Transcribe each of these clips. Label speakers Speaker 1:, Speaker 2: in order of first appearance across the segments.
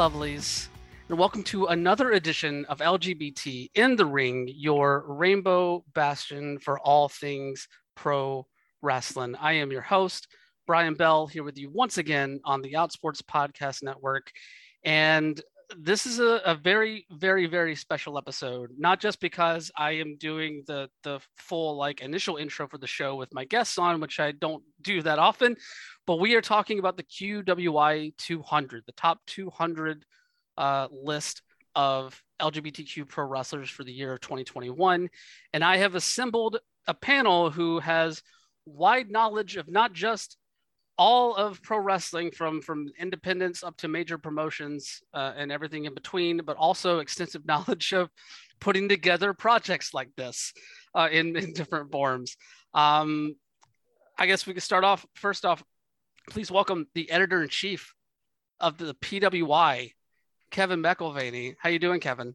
Speaker 1: Lovelies, and welcome to another edition of LGBT in the Ring, your rainbow bastion for all things pro wrestling. I am your host, Brian Bell, here with you once again on the Outsports Podcast Network. And this is a, a, very very very special episode not just because i am doing the the full like initial intro for the show with my guests on which i don't do that often but we are talking about the qwi 200 the top 200 uh, list of lgbtq pro wrestlers for the year of 2021 and i have assembled a panel who has wide knowledge of not just all of pro wrestling from from independence up to major promotions uh, and everything in between but also extensive knowledge of putting together projects like this uh, in, in different forms. Um, i guess we could start off first off please welcome the editor-in-chief of the pwi kevin mcelvaney how you doing kevin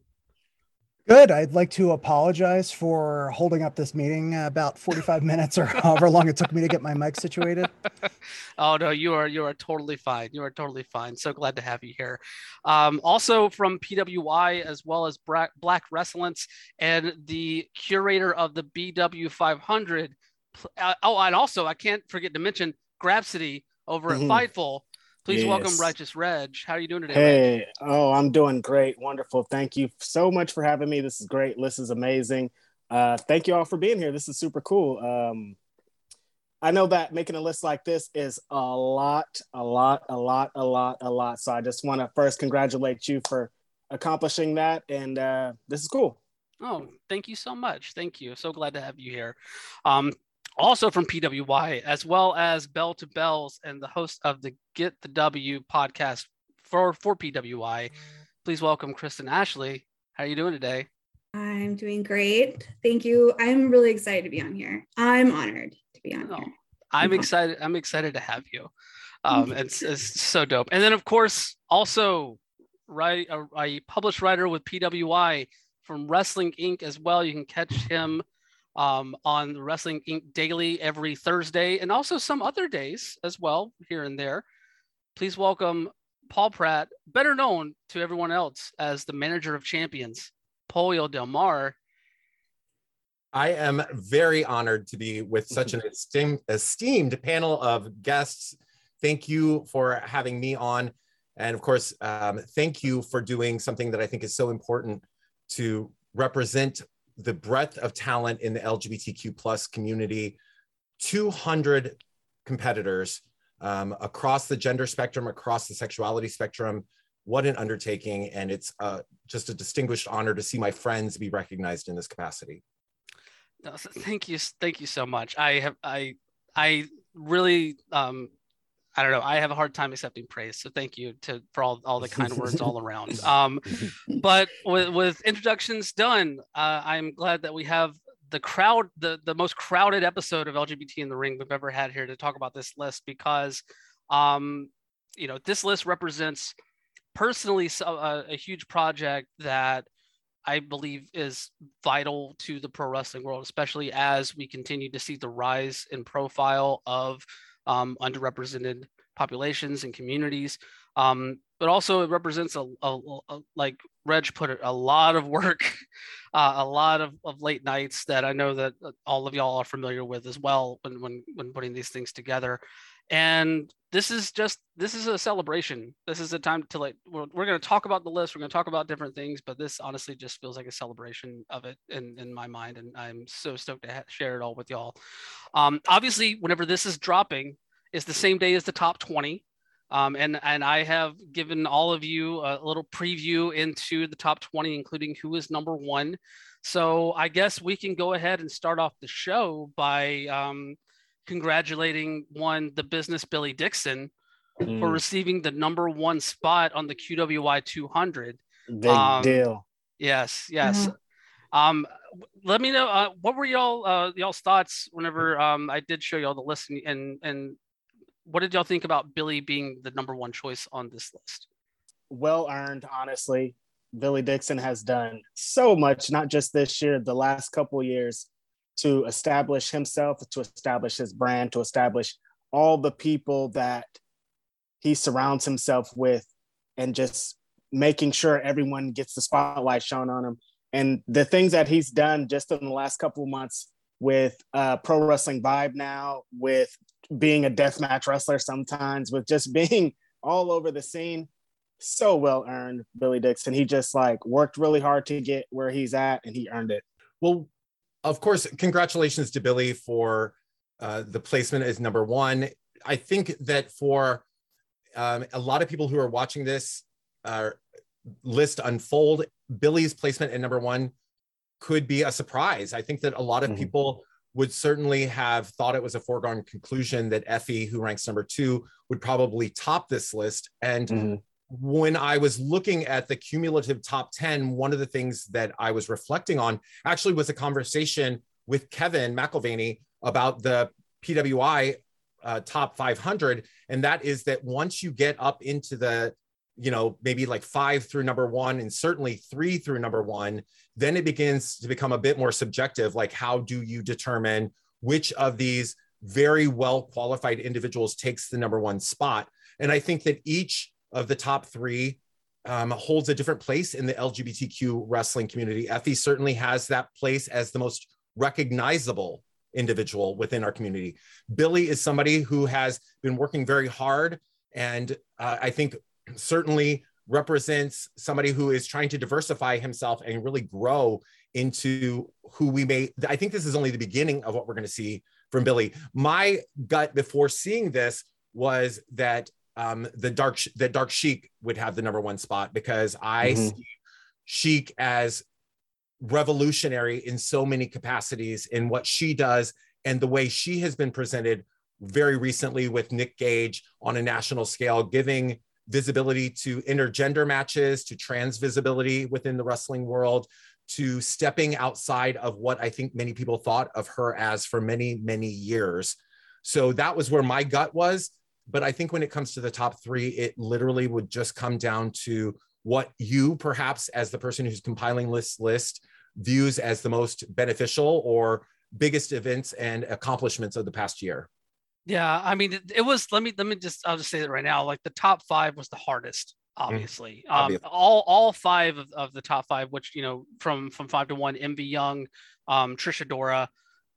Speaker 2: Good. I'd like to apologize for holding up this meeting about 45 minutes or however long it took me to get my mic situated.
Speaker 1: oh no, you are you are totally fine. You are totally fine. So glad to have you here. Um, also from PWI as well as Black, Black Wrestlance and the curator of the BW 500. Uh, oh, and also I can't forget to mention Grapsody over at mm-hmm. Fightful Please yes. welcome Righteous Reg. How are you doing today?
Speaker 3: Hey, Reg? oh, I'm doing great. Wonderful. Thank you so much for having me. This is great. This is amazing. Uh, thank you all for being here. This is super cool. Um, I know that making a list like this is a lot, a lot, a lot, a lot, a lot. So I just want to first congratulate you for accomplishing that. And uh, this is cool.
Speaker 1: Oh, thank you so much. Thank you. So glad to have you here. Um, also from PWI, as well as Bell to Bells and the host of the Get the W podcast for, for PWI. Please welcome Kristen Ashley. How are you doing today?
Speaker 4: I'm doing great. Thank you. I'm really excited to be on here. I'm honored to be on oh, here.
Speaker 1: I'm excited. I'm excited to have you. Um, it's, it's so dope. And then, of course, also right, a, a published writer with PWI from Wrestling Inc. as well. You can catch him um, on Wrestling Inc. Daily every Thursday and also some other days as well, here and there. Please welcome Paul Pratt, better known to everyone else as the manager of champions, Pollo Del Mar.
Speaker 5: I am very honored to be with such an esteemed, esteemed panel of guests. Thank you for having me on. And of course, um, thank you for doing something that I think is so important to represent the breadth of talent in the LGBTQ plus community, 200 competitors um, across the gender spectrum, across the sexuality spectrum. What an undertaking. And it's uh, just a distinguished honor to see my friends be recognized in this capacity.
Speaker 1: Thank you. Thank you so much. I have, I, I really um, I don't know. I have a hard time accepting praise, so thank you to for all, all the kind words all around. Um, but with, with introductions done, uh, I'm glad that we have the crowd, the the most crowded episode of LGBT in the Ring we've ever had here to talk about this list because, um, you know, this list represents personally a, uh, a huge project that I believe is vital to the pro wrestling world, especially as we continue to see the rise in profile of um, underrepresented populations and communities. Um, but also it represents a, a, a, like Reg put it, a lot of work, uh, a lot of, of late nights that I know that uh, all of y'all are familiar with as well when, when, when putting these things together. And this is just, this is a celebration. This is a time to like, we're, we're going to talk about the list. We're going to talk about different things, but this honestly just feels like a celebration of it in, in my mind. And I'm so stoked to ha- share it all with y'all. Um, obviously, whenever this is dropping, is the same day as the top 20. Um, and, and I have given all of you a little preview into the top 20, including who is number one. So I guess we can go ahead and start off the show by um, congratulating one, the business Billy Dixon, mm. for receiving the number one spot on the QWI 200.
Speaker 3: Big um, deal.
Speaker 1: Yes, yes. Mm-hmm. Um, let me know uh, what were y'all uh, y'all's thoughts whenever um, I did show y'all the list and, and and what did y'all think about Billy being the number one choice on this list?
Speaker 3: Well earned, honestly. Billy Dixon has done so much, not just this year, the last couple years, to establish himself, to establish his brand, to establish all the people that he surrounds himself with, and just making sure everyone gets the spotlight shown on him. And the things that he's done just in the last couple of months with uh, Pro Wrestling Vibe now, with being a deathmatch wrestler sometimes, with just being all over the scene, so well earned, Billy Dixon. He just like worked really hard to get where he's at and he earned it.
Speaker 5: Well, of course, congratulations to Billy for uh, the placement as number one. I think that for um, a lot of people who are watching this uh, list unfold, Billy's placement at number one could be a surprise. I think that a lot of mm-hmm. people would certainly have thought it was a foregone conclusion that Effie, who ranks number two, would probably top this list. And mm-hmm. When I was looking at the cumulative top 10, one of the things that I was reflecting on actually was a conversation with Kevin McElvaney about the PWI uh, top 500. And that is that once you get up into the you know, maybe like five through number one and certainly three through number one, then it begins to become a bit more subjective. Like, how do you determine which of these very well qualified individuals takes the number one spot? And I think that each of the top three um, holds a different place in the LGBTQ wrestling community. Effie certainly has that place as the most recognizable individual within our community. Billy is somebody who has been working very hard and uh, I think certainly represents somebody who is trying to diversify himself and really grow into who we may i think this is only the beginning of what we're going to see from billy my gut before seeing this was that um, the dark the dark sheik would have the number one spot because i mm-hmm. see sheik as revolutionary in so many capacities in what she does and the way she has been presented very recently with nick gage on a national scale giving visibility to intergender matches, to trans visibility within the wrestling world, to stepping outside of what I think many people thought of her as for many, many years. So that was where my gut was. But I think when it comes to the top three, it literally would just come down to what you, perhaps, as the person who's compiling this list, views as the most beneficial or biggest events and accomplishments of the past year.
Speaker 1: Yeah, I mean, it, it, was. Let me let me just. I'll just say that right now. Like the top five was the hardest, mm, obviously. Mm, um, all all five of, of the top five, which you know, from from five to one, Envy Young, um, Trish Adora,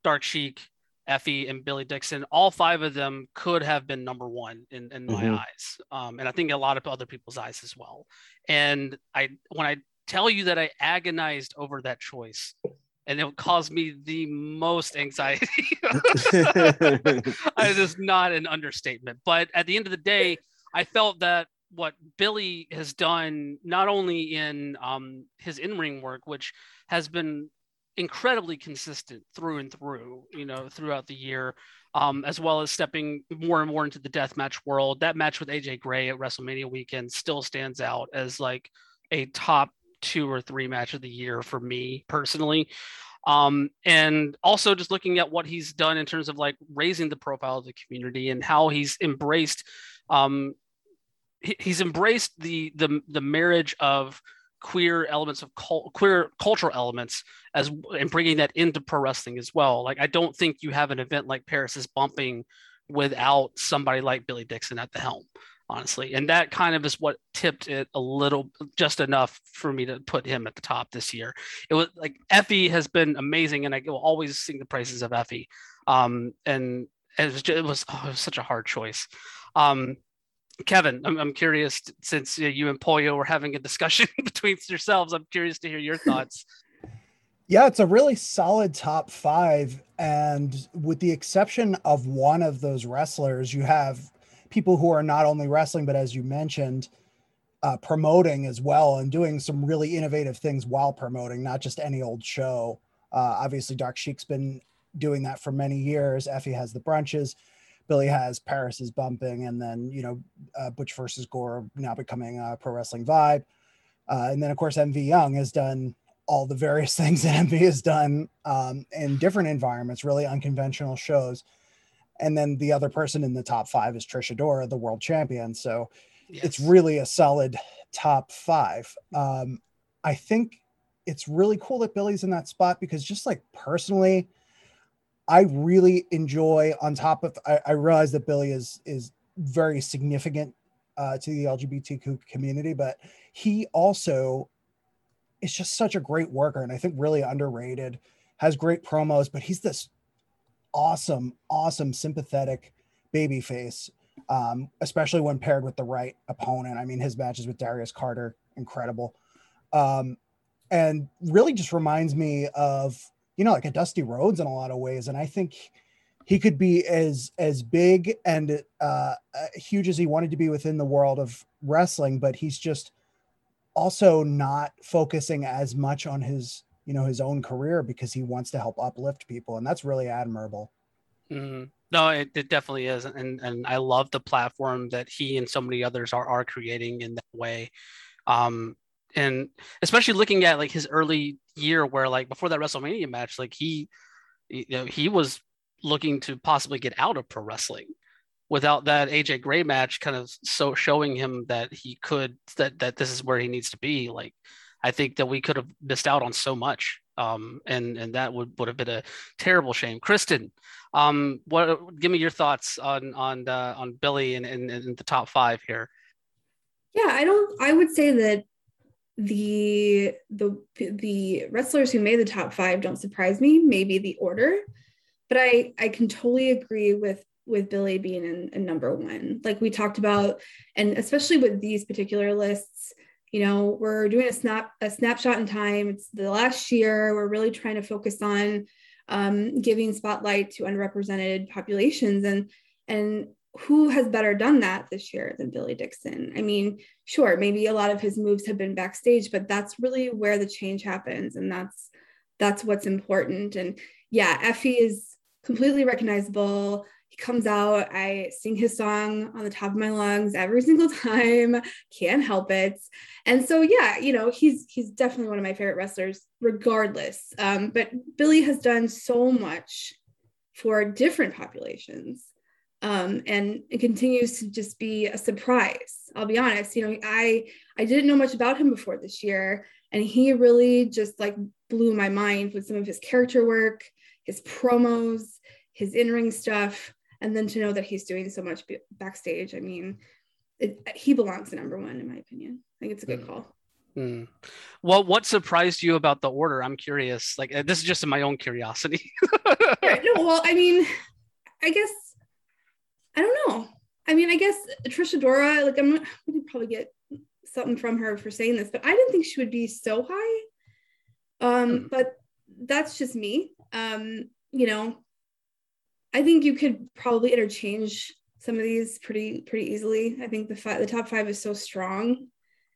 Speaker 1: Dark Sheik, Effy, and Billy Dixon. All five of them could have been number one in in mm-hmm. my eyes, um, and I think a lot of other people's eyes as well. And I when I tell you that I agonized over that choice and it caused me the most anxiety. it is not an understatement. But at the end of the day, I felt that what Billy has done, not only in um, his in-ring work, which has been incredibly consistent through and through, you know, throughout the year, um, as well as stepping more and more into the deathmatch world. That match with AJ Gray at WrestleMania weekend still stands out as like a top two or three match of the year for me personally. Um, and also just looking at what he's done in terms of like raising the profile of the community and how he's embraced um, he, he's embraced the the the marriage of queer elements of cult, queer cultural elements as and bringing that into pro wrestling as well. Like I don't think you have an event like Paris is bumping without somebody like Billy Dixon at the helm honestly. And that kind of is what tipped it a little, just enough for me to put him at the top this year. It was like Effy has been amazing, and I will always sing the praises of Effy. Um, and it was, just, it was, oh, it was such a hard choice. Um, Kevin, I'm, I'm curious since you and Pollo were having a discussion between yourselves. I'm curious to hear your thoughts.
Speaker 2: Yeah, it's a really solid top five. And with the exception of one of those wrestlers, you have people who are not only wrestling, but as you mentioned, uh, promoting as well and doing some really innovative things while promoting, not just any old show. Uh, obviously, Dark Sheik's been doing that for many years. Effy has the brunches. Billy has Paris is bumping, and then you know uh, Butch versus Gore now becoming a pro wrestling vibe, uh, and then of course MV Young has done all the various things that Envy has done um, in different environments, really unconventional shows and then the other person in the top five is Trish Adora, the world champion. So yes. it's really a solid top five. Um, I think it's really cool that Billy's in that spot because just like personally, I really enjoy on top of I, I realize that Billy is is very significant uh, to the LGBTQ community, but he also is just such a great worker and I think really underrated. Has great promos, but he's this awesome, awesome, sympathetic baby face, um, especially when paired with the right opponent. I mean, his matches with Darius Carter, incredible. Um, and really just reminds me of, you know, like a Dusty Rhodes in a lot of ways. And I think he could be as as big and uh, uh huge as he wanted to be within the world of wrestling, but he's just also not focusing as much on his you know his own career because he wants to help uplift people and that's really admirable
Speaker 1: mm-hmm. no it, it definitely is and and i love the platform that he and so many others are are creating in that way um and especially looking at like his early year where like before that wrestlemania match like he you know he was looking to possibly get out of pro wrestling without that AJ Gray match kind of so showing him that he could that that this is where he needs to be like I think that we could have missed out on so much. Um, and and that would, would have been a terrible shame. Kristen, um, what give me your thoughts on on uh, on Billy and, and, and the top five here.
Speaker 4: Yeah, I don't. I would say that the the the wrestlers who made the top five don't surprise me. Maybe the order, but I I can totally agree with with Billy being in, in number one. Like we talked about, and especially with these particular lists, you know we're doing a snap a snapshot in time it's the last year we're really trying to focus on um, giving spotlight to underrepresented populations and and who has better done that this year than billy dixon i mean sure maybe a lot of his moves have been backstage but that's really where the change happens and that's that's what's important and yeah effy is completely recognizable He comes out, I sing his song on the top of my lungs every single time. Can't help it. And so yeah, you know, he's he's definitely one of my favorite wrestlers, regardless. Um, but Billy has done so much for different populations. Um, and it continues to just be a surprise. I'll be honest, you know, I I didn't know much about him before this year, and he really just like blew my mind with some of his character work, his promos, his in-ring stuff and then to know that he's doing so much backstage i mean it, he belongs to number one in my opinion i think it's a good mm. call
Speaker 1: mm. well what surprised you about the order i'm curious like this is just in my own curiosity
Speaker 4: yeah, no, well i mean i guess i don't know i mean i guess Trish Adora, like i'm gonna probably get something from her for saying this but i didn't think she would be so high um mm. but that's just me um you know I think you could probably interchange some of these pretty pretty easily. I think the five, the top five is so strong,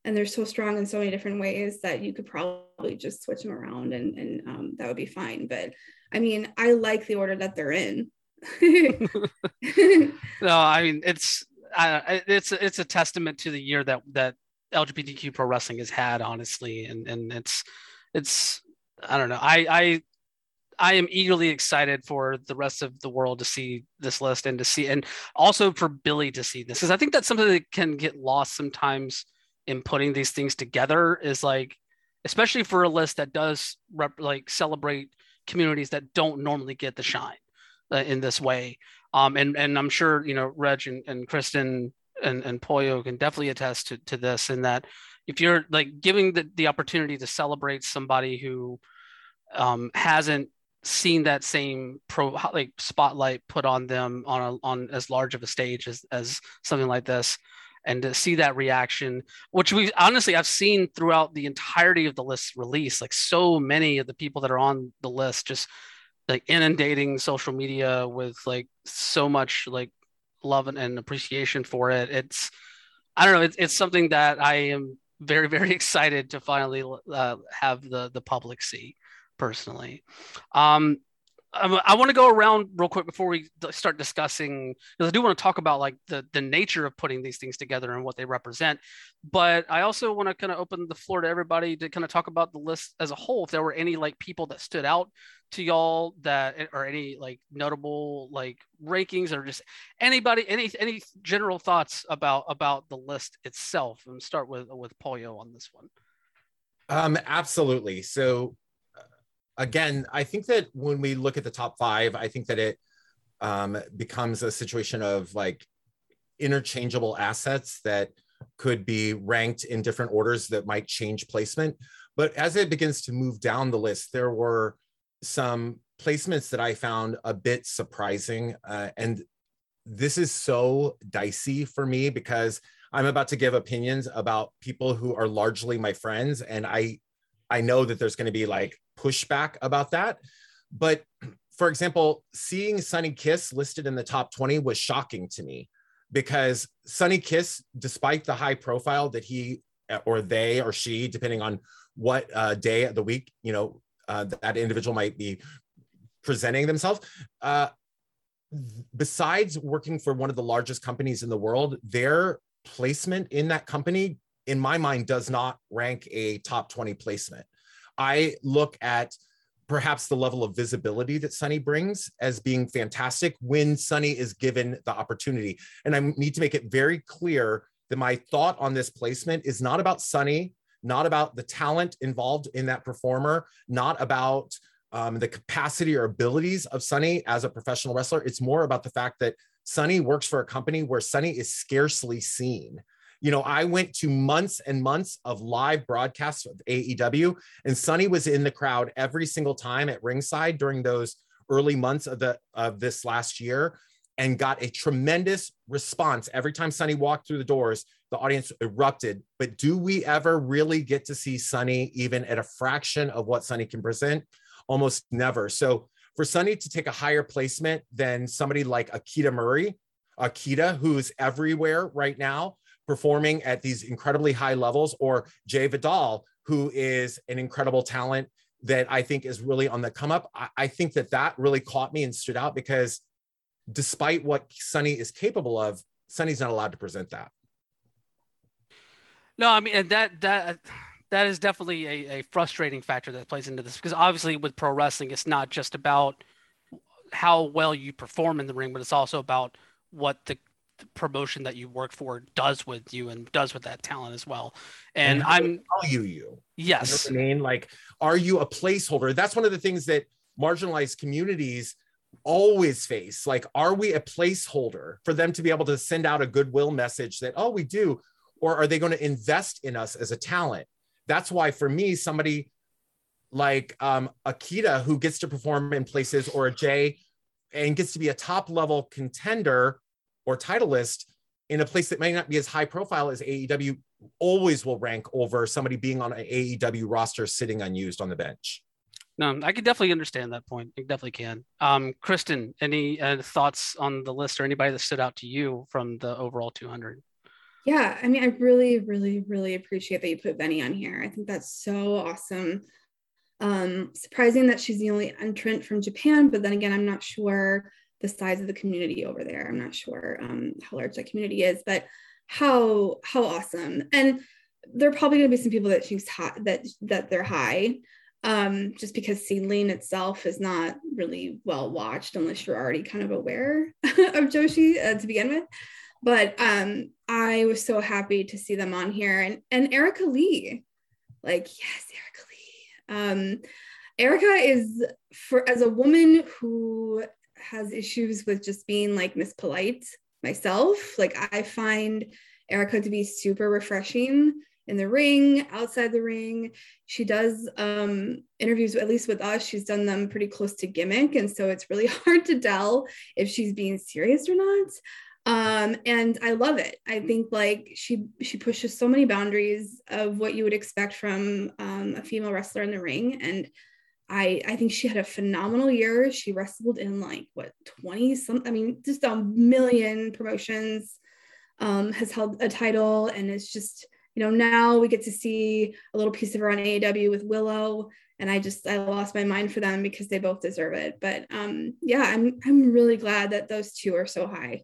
Speaker 4: and they're so strong in so many different ways that you could probably just switch them around, and and um, that would be fine. But I mean, I like the order that they're in.
Speaker 1: no, I mean it's uh, it's it's a testament to the year that that LGBTQ pro wrestling has had, honestly, and and it's it's I don't know. I I I am eagerly excited for the rest of the world to see this list and to see, and also for Billy to see this, because I think that's something that can get lost sometimes in putting these things together. Is like, especially for a list that does rep, like celebrate communities that don't normally get the shine uh, in this way. Um, and and I'm sure you know Reg and, and Kristen and and Pollo can definitely attest to to this. In that, if you're like giving the the opportunity to celebrate somebody who um, hasn't seen that same pro like spotlight put on them on a, on as large of a stage as, as something like this and to see that reaction which we honestly i've seen throughout the entirety of the list release like so many of the people that are on the list just like inundating social media with like so much like love and, and appreciation for it it's i don't know it's, it's something that i am very very excited to finally uh, have the the public see personally. Um, I, I want to go around real quick before we start discussing because I do want to talk about like the the nature of putting these things together and what they represent. But I also want to kind of open the floor to everybody to kind of talk about the list as a whole. If there were any like people that stood out to y'all that or any like notable like rankings or just anybody any any general thoughts about about the list itself. And start with with Pollo on this one.
Speaker 5: Um, absolutely. So again, I think that when we look at the top five, I think that it um, becomes a situation of like interchangeable assets that could be ranked in different orders that might change placement. But as it begins to move down the list, there were some placements that I found a bit surprising. Uh, and this is so dicey for me because I'm about to give opinions about people who are largely my friends. And I, I know that there's going to be like pushback about that. But for example, seeing Sunny Kiss listed in the top 20 was shocking to me because Sunny Kiss, despite the high profile that he or they or she, depending on what uh, day of the week, you know, uh, that individual might be presenting themselves. Uh, besides working for one of the largest companies in the world, their placement in that company, in my mind, does not rank a top 20 placement. I look at perhaps the level of visibility that Sonny brings as being fantastic when Sonny is given the opportunity. And I need to make it very clear that my thought on this placement is not about Sonny, not about the talent involved in that performer, not about um, the capacity or abilities of Sonny as a professional wrestler. It's more about the fact that Sonny works for a company where Sonny is scarcely seen. You know, I went to months and months of live broadcasts of AEW, and Sonny was in the crowd every single time at ringside during those early months of the of this last year and got a tremendous response every time Sonny walked through the doors. The audience erupted. But do we ever really get to see Sonny even at a fraction of what Sonny can present? almost never. So for Sonny to take a higher placement than somebody like Akita Murray, Akita, who's everywhere right now, performing at these incredibly high levels, or Jay Vidal, who is an incredible talent that I think is really on the come up. I, I think that that really caught me and stood out because despite what Sonny is capable of, Sonny's not allowed to present that.
Speaker 1: No, I mean, and that, that, that is definitely a, a frustrating factor that plays into this because obviously with pro wrestling, it's not just about how well you perform in the ring, but it's also about what the, the promotion that you work for does with you and does with that talent as well. And, and I'm
Speaker 5: value you.
Speaker 1: Yes.
Speaker 5: You know I mean, like, are you a placeholder? That's one of the things that marginalized communities always face. Like, are we a placeholder for them to be able to send out a goodwill message that, oh, we do? Or are they going to invest in us as a talent? That's why for me, somebody like um, Akita, who gets to perform in places, or a Jay, and gets to be a top level contender or titleist in a place that may not be as high profile as AEW, always will rank over somebody being on an AEW roster sitting unused on the bench.
Speaker 1: No, I can definitely understand that point. I definitely can. Um, Kristen, any uh, thoughts on the list or anybody that stood out to you from the overall 200?
Speaker 4: Yeah, I mean, I really, really, really appreciate that you put Benny on here. I think that's so awesome. Um, surprising that she's the only entrant from Japan, but then again, I'm not sure the size of the community over there. I'm not sure um, how large that community is, but how how awesome. And there are probably going to be some people that high, that that they're high, um, just because SEAdLINNNG itself is not really well watched unless you're already kind of aware of Joshi uh, to begin with but um i was so happy to see them on here and and erica lee like yes erica lee um erica is for as a woman who has issues with just being like miss polite myself. Like i find erica to be super refreshing in the ring outside the ring. She does um interviews at least with us she's done them pretty close to gimmick and so it's really hard to tell if she's being serious or not. Um and i love it. I think like she she pushes so many boundaries of what you would expect from um, a female wrestler in the ring and i i think she had a phenomenal year. She wrestled in like what 20 some i mean just a million promotions um has held a title and it's just you know now we get to see a little piece of her on AEW with Willow and I just I lost my mind for them because they both deserve it. But um yeah I'm I'm really glad that those two are so high.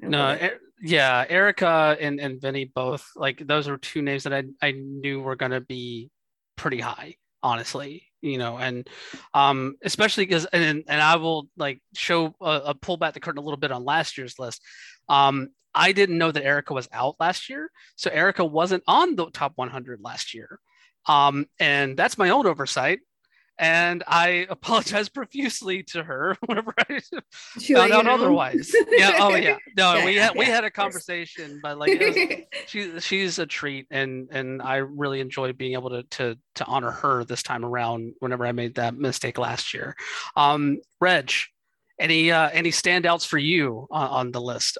Speaker 1: No, er, yeah, Erica and and Vinny both like those are two names that I I knew were gonna be pretty high, honestly. You know, and um, especially because and and I will like show a, pull back the curtain a little bit on last year's list. Um, I didn't know that Erica was out last year, so Erica wasn't on the top 100 last year. Um, and that's my own oversight. And I apologized profusely to her whenever I
Speaker 4: She
Speaker 1: found out
Speaker 4: know?
Speaker 1: otherwise. Yeah. Oh yeah. No,
Speaker 4: Yeah,
Speaker 1: we had we had a conversation, but like was, she she's a treat, and and I really enjoyed being able to to to honor her this time around. Whenever I made that mistake last year, um, Reg, any uh, any standouts for you on, on the list?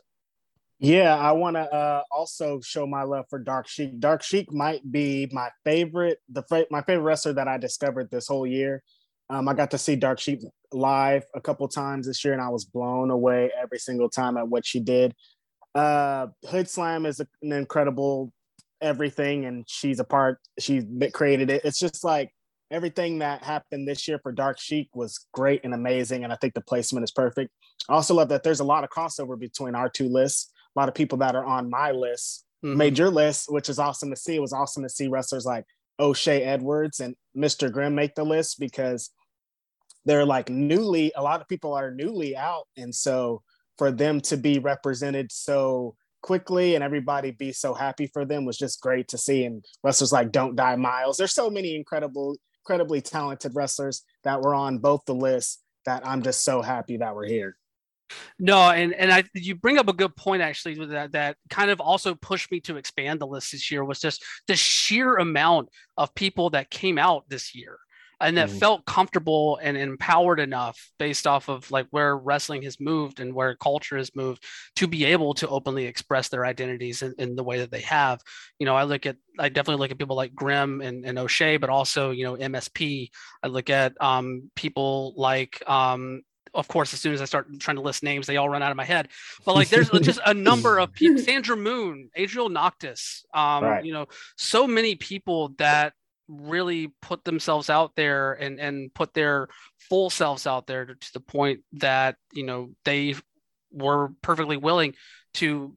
Speaker 3: Yeah, I want to uh, also show my love for Dark Sheik. Dark Sheik might be my favorite, the my favorite wrestler that I discovered this whole year. Um, I got to see Dark Sheik live a couple times this year, and I was blown away every single time at what she did. Uh, Hood Slam is an incredible everything, and she's a part. She created it. It's just like everything that happened this year for Dark Sheik was great and amazing, and I think the placement is perfect. I also love that there's a lot of crossover between our two lists. A lot of people that are on my list
Speaker 1: Mhm.
Speaker 3: made your list, which is awesome to see. It was awesome to see wrestlers like O'Shay Edwards and Mr. Grimm make the list because they're like newly, a lot of people are newly out. And so for them to be represented so quickly and everybody be so happy for them was just great to see. And wrestlers like Don't Die Miles. There's so many incredible, incredibly talented wrestlers that were on both the lists that I'm just so happy that we're here.
Speaker 1: No, and and I you bring up a good point actually with that that kind of also pushed me to expand the list this year was just the sheer amount of people that came out this year and that
Speaker 3: Mhm.
Speaker 1: felt comfortable and empowered enough based off of like where wrestling has moved and where culture has moved to be able to openly express their identities in, in the way that they have. You know, I look at I definitely look at people like Grimm and, and O'Shay, but also, you know, MSP. I look at um, people like um, of course, as soon as I start trying to list names, they all run out of my head. But like, there's just a number of people: Sandra Moon, Adriel Noctis, um,
Speaker 3: Right.
Speaker 1: you know, so many people that really put themselves out there and and put their full selves out there to, to the point that you know they were perfectly willing to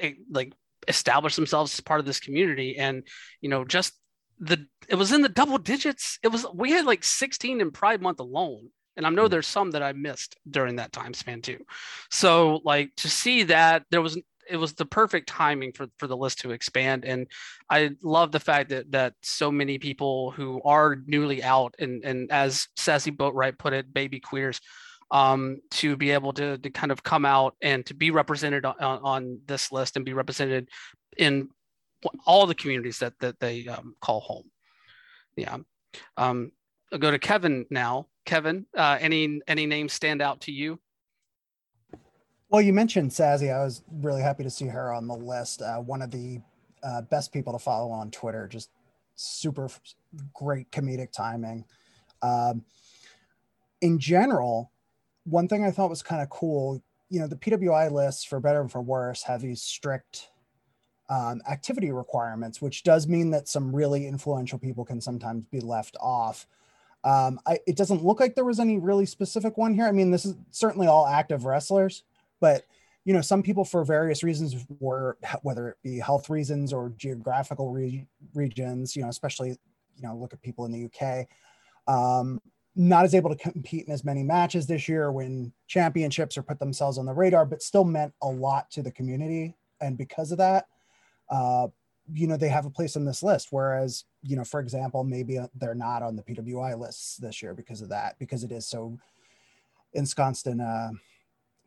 Speaker 1: eh, like establish themselves as part of this community and you know just the it was in the double digits it was we had like 16 in pride month alone and i know
Speaker 3: Mm.
Speaker 1: there's some that i missed during that time span too so like to see that there was it was the perfect timing for for the list to expand and i love the fact that that so many people who are newly out and and as sassy boatwright put it baby queers um, to be able to, to kind of come out and to be represented on, on this list and be represented in all the communities that that they um, call home. Yeah. Um, I'll go to Kevin now. Kevin, uh, any any names stand out to you?
Speaker 2: Well, you mentioned Sazzy. I was really happy to see her on the list. Uh, one of the uh, best people to follow on Twitter. Just super great comedic timing. Um, in general, one thing I thought was kind of cool, you know, the PWI lists, for better and for worse, have these strict um, activity requirements, which does mean that some really influential people can sometimes be left off. Um, I, it doesn't look like there was any really specific one here. I mean, this is certainly all active wrestlers, but you know, some people for various reasons were whether it be health reasons or geographical re- regions, you know, especially you know, look at people in the UK, um, not as able to compete in as many matches this year when championships or put themselves on the radar, but still meant a lot to the community. And because of that, uh, you know, they have a place on this list. Whereas, you know, for example, maybe uh, they're not on the PWI lists this year because of that, because it is so ensconced in uh,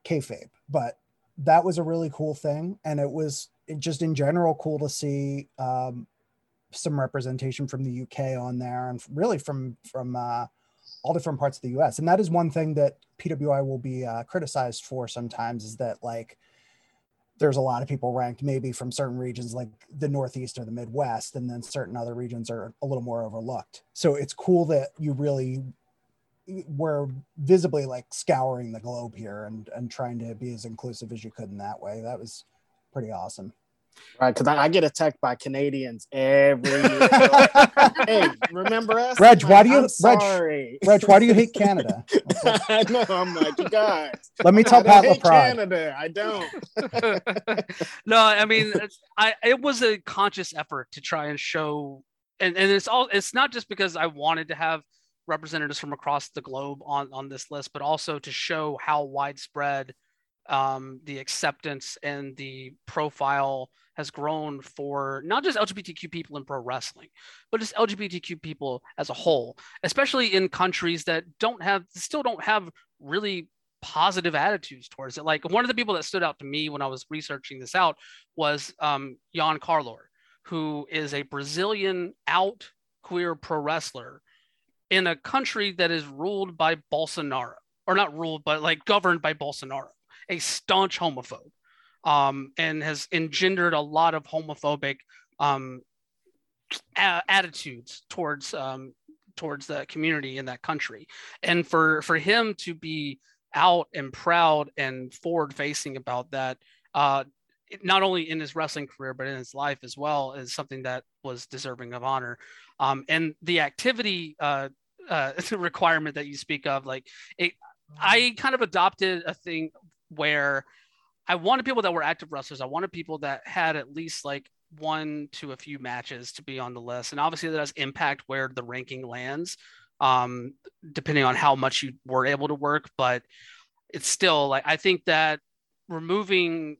Speaker 2: kayfabe. But that was a really cool thing, and it was just in general cool to see um, some representation from the UK on there, and really from from uh, all different parts of the US. And that is one thing that PWI will be uh, criticized for sometimes is that like there's a lot of people ranked maybe from certain regions like the Northeast or the Midwest, and then certain other regions are a little more overlooked. So it's cool that you really were visibly like scouring the globe here and and trying to be as inclusive as you could in that way. That was pretty awesome.
Speaker 3: Right, because I, I get attacked by Canadians every year. hey, remember us?
Speaker 2: Reg, why do you-
Speaker 3: I'm
Speaker 2: Reg,
Speaker 3: sorry.
Speaker 2: Reg, why do you hate Canada?
Speaker 3: I know. I'm like, you guys.
Speaker 2: Let me tell
Speaker 3: I
Speaker 2: Pat
Speaker 3: don't
Speaker 2: LaPrade.
Speaker 3: Canada. I don't.
Speaker 1: no, I mean, I it was a conscious effort to try and show, and and it's all it's not just because I wanted to have representatives from across the globe on on this list, but also to show how widespread um, the acceptance and the profile has grown for not just LGBTQ people in pro wrestling, but just LGBTQ people as a whole, especially in countries that don't have, still don't have really positive attitudes towards it. Like one of the people that stood out to me when I was researching this out was um, Jan Carlor, who is a Brazilian out queer pro wrestler in a country that is ruled by Bolsonaro, or not ruled, but like governed by Bolsonaro, a staunch homophobe, um, and has engendered a lot of homophobic um, a- attitudes towards um, towards the community in that country. And for for him to be out and proud and forward facing about that, uh, not only in his wrestling career but in his life as well, is something that was deserving of honor. Um, and the activity uh, uh, requirement that you speak of, like it, I kind of adopted a thing where I wanted people that were active wrestlers. I wanted people that had at least like one to a few matches to be on the list. And obviously that does impact where the ranking lands, um, depending on how much you were able to work. But it's still like, I think that removing,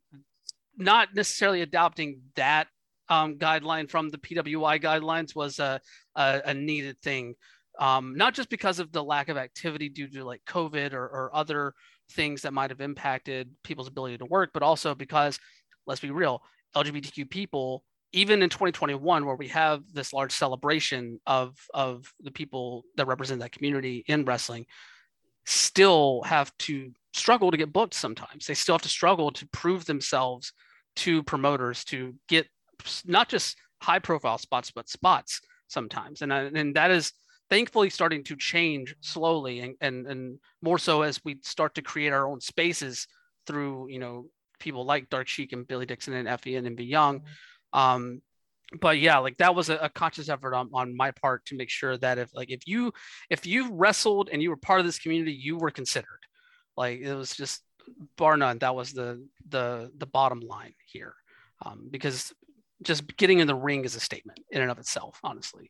Speaker 1: not necessarily adopting that um, guideline from the PWI guidelines was a, a, a needed thing. Um, not just because of the lack of activity due to like COVID or, or other things that might have impacted people's ability to work, but also because, let's be real, LGBTQ people, even in 2021, where we have this large celebration of of the people that represent that community in wrestling, still have to struggle to get booked sometimes. They still have to struggle to prove themselves to promoters to get not just high profile spots, but spots sometimes. And, and that is thankfully starting to change slowly and, and, and more so as we start to create our own spaces through, you know, people like Dark Sheik and Billy Dixon and Effy and Envy Young. Um, but yeah, like that was a, a conscious effort on, on my part to make sure that if like if you if you wrestled and you were part of this community, you were considered. Like it was just bar none. That was the the the bottom line here, um, because just getting in the ring is a statement in and of itself, honestly.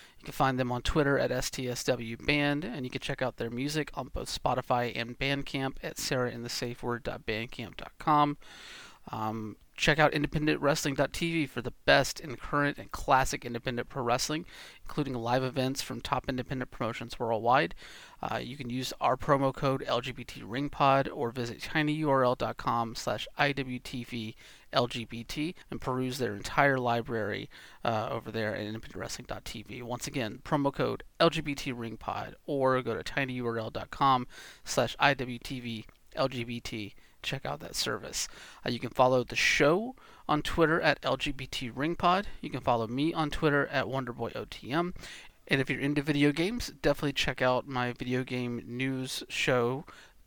Speaker 1: You can find them on Twitter at STSW Band, and you can check out their music on both Spotify and Bandcamp at sarahinthesafeword.bandcamp.com. Um, check out independentwrestling.tv for the best in current and classic independent pro wrestling, including live events from top independent promotions worldwide. Uh, you can use our promo code LGBTRingPod or visit tinyurl.com slash IWTV and peruse their entire library uh, over there at independentwrestling.tv. Once again, promo code LGBTRingPod or go to tinyurl.com slash IWTV check out that service. Uh, you can follow the show on Twitter at LGBT Ringpod. You can follow me on Twitter at WonderboyOTM. And if you're into video games, definitely check out my video game news show,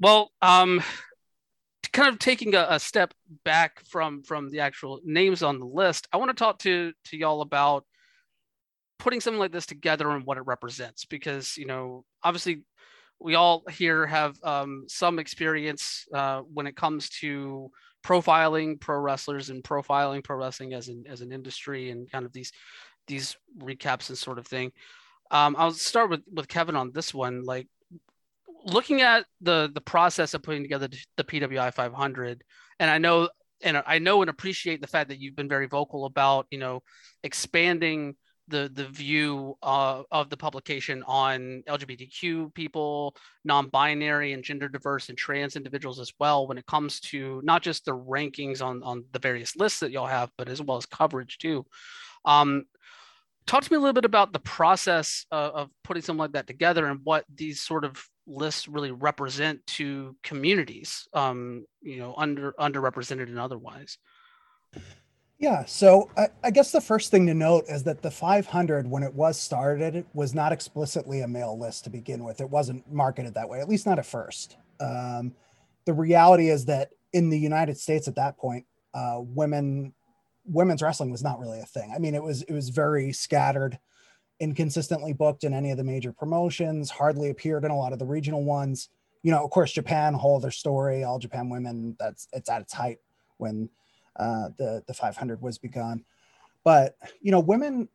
Speaker 1: Well, um, kind of taking a, a, step back from from the actual names on the list, I want to talk to to y'all about putting something like this together and what it represents because you know obviously we all here have um, some experience uh, when it comes to profiling pro wrestlers and profiling pro wrestling as an as an industry and kind of these these recaps and sort of thing. Um, I'll start with with Kevin on this one. Like looking at the the process of putting together the PWI 500, and I know and I know and appreciate the fact that you've been very vocal about you know expanding the the view uh, of the publication on LGBTQ people, non-binary and gender diverse and trans individuals as well when it comes to not just the rankings on on the various lists that y'all have, but as well as coverage too. Um, talk to me a little bit about the process of, of putting something like that together and what these sort of lists really represent to communities, um, you know, under underrepresented and otherwise.
Speaker 2: Yeah, so I, I, guess the first thing to note is that the 500, when it was started, it was not explicitly a male list to begin with. It wasn't marketed that way, at least not at first. Um, the reality is that in the United States at that point, uh, women women's wrestling was not really a thing. I mean, it was it was very scattered, inconsistently booked in any of the major promotions, hardly appeared in a lot of the regional ones. You know, of course, Japan, whole other story. All Japan women, that's it's at its height when uh, the the 500 was begun. But you know, women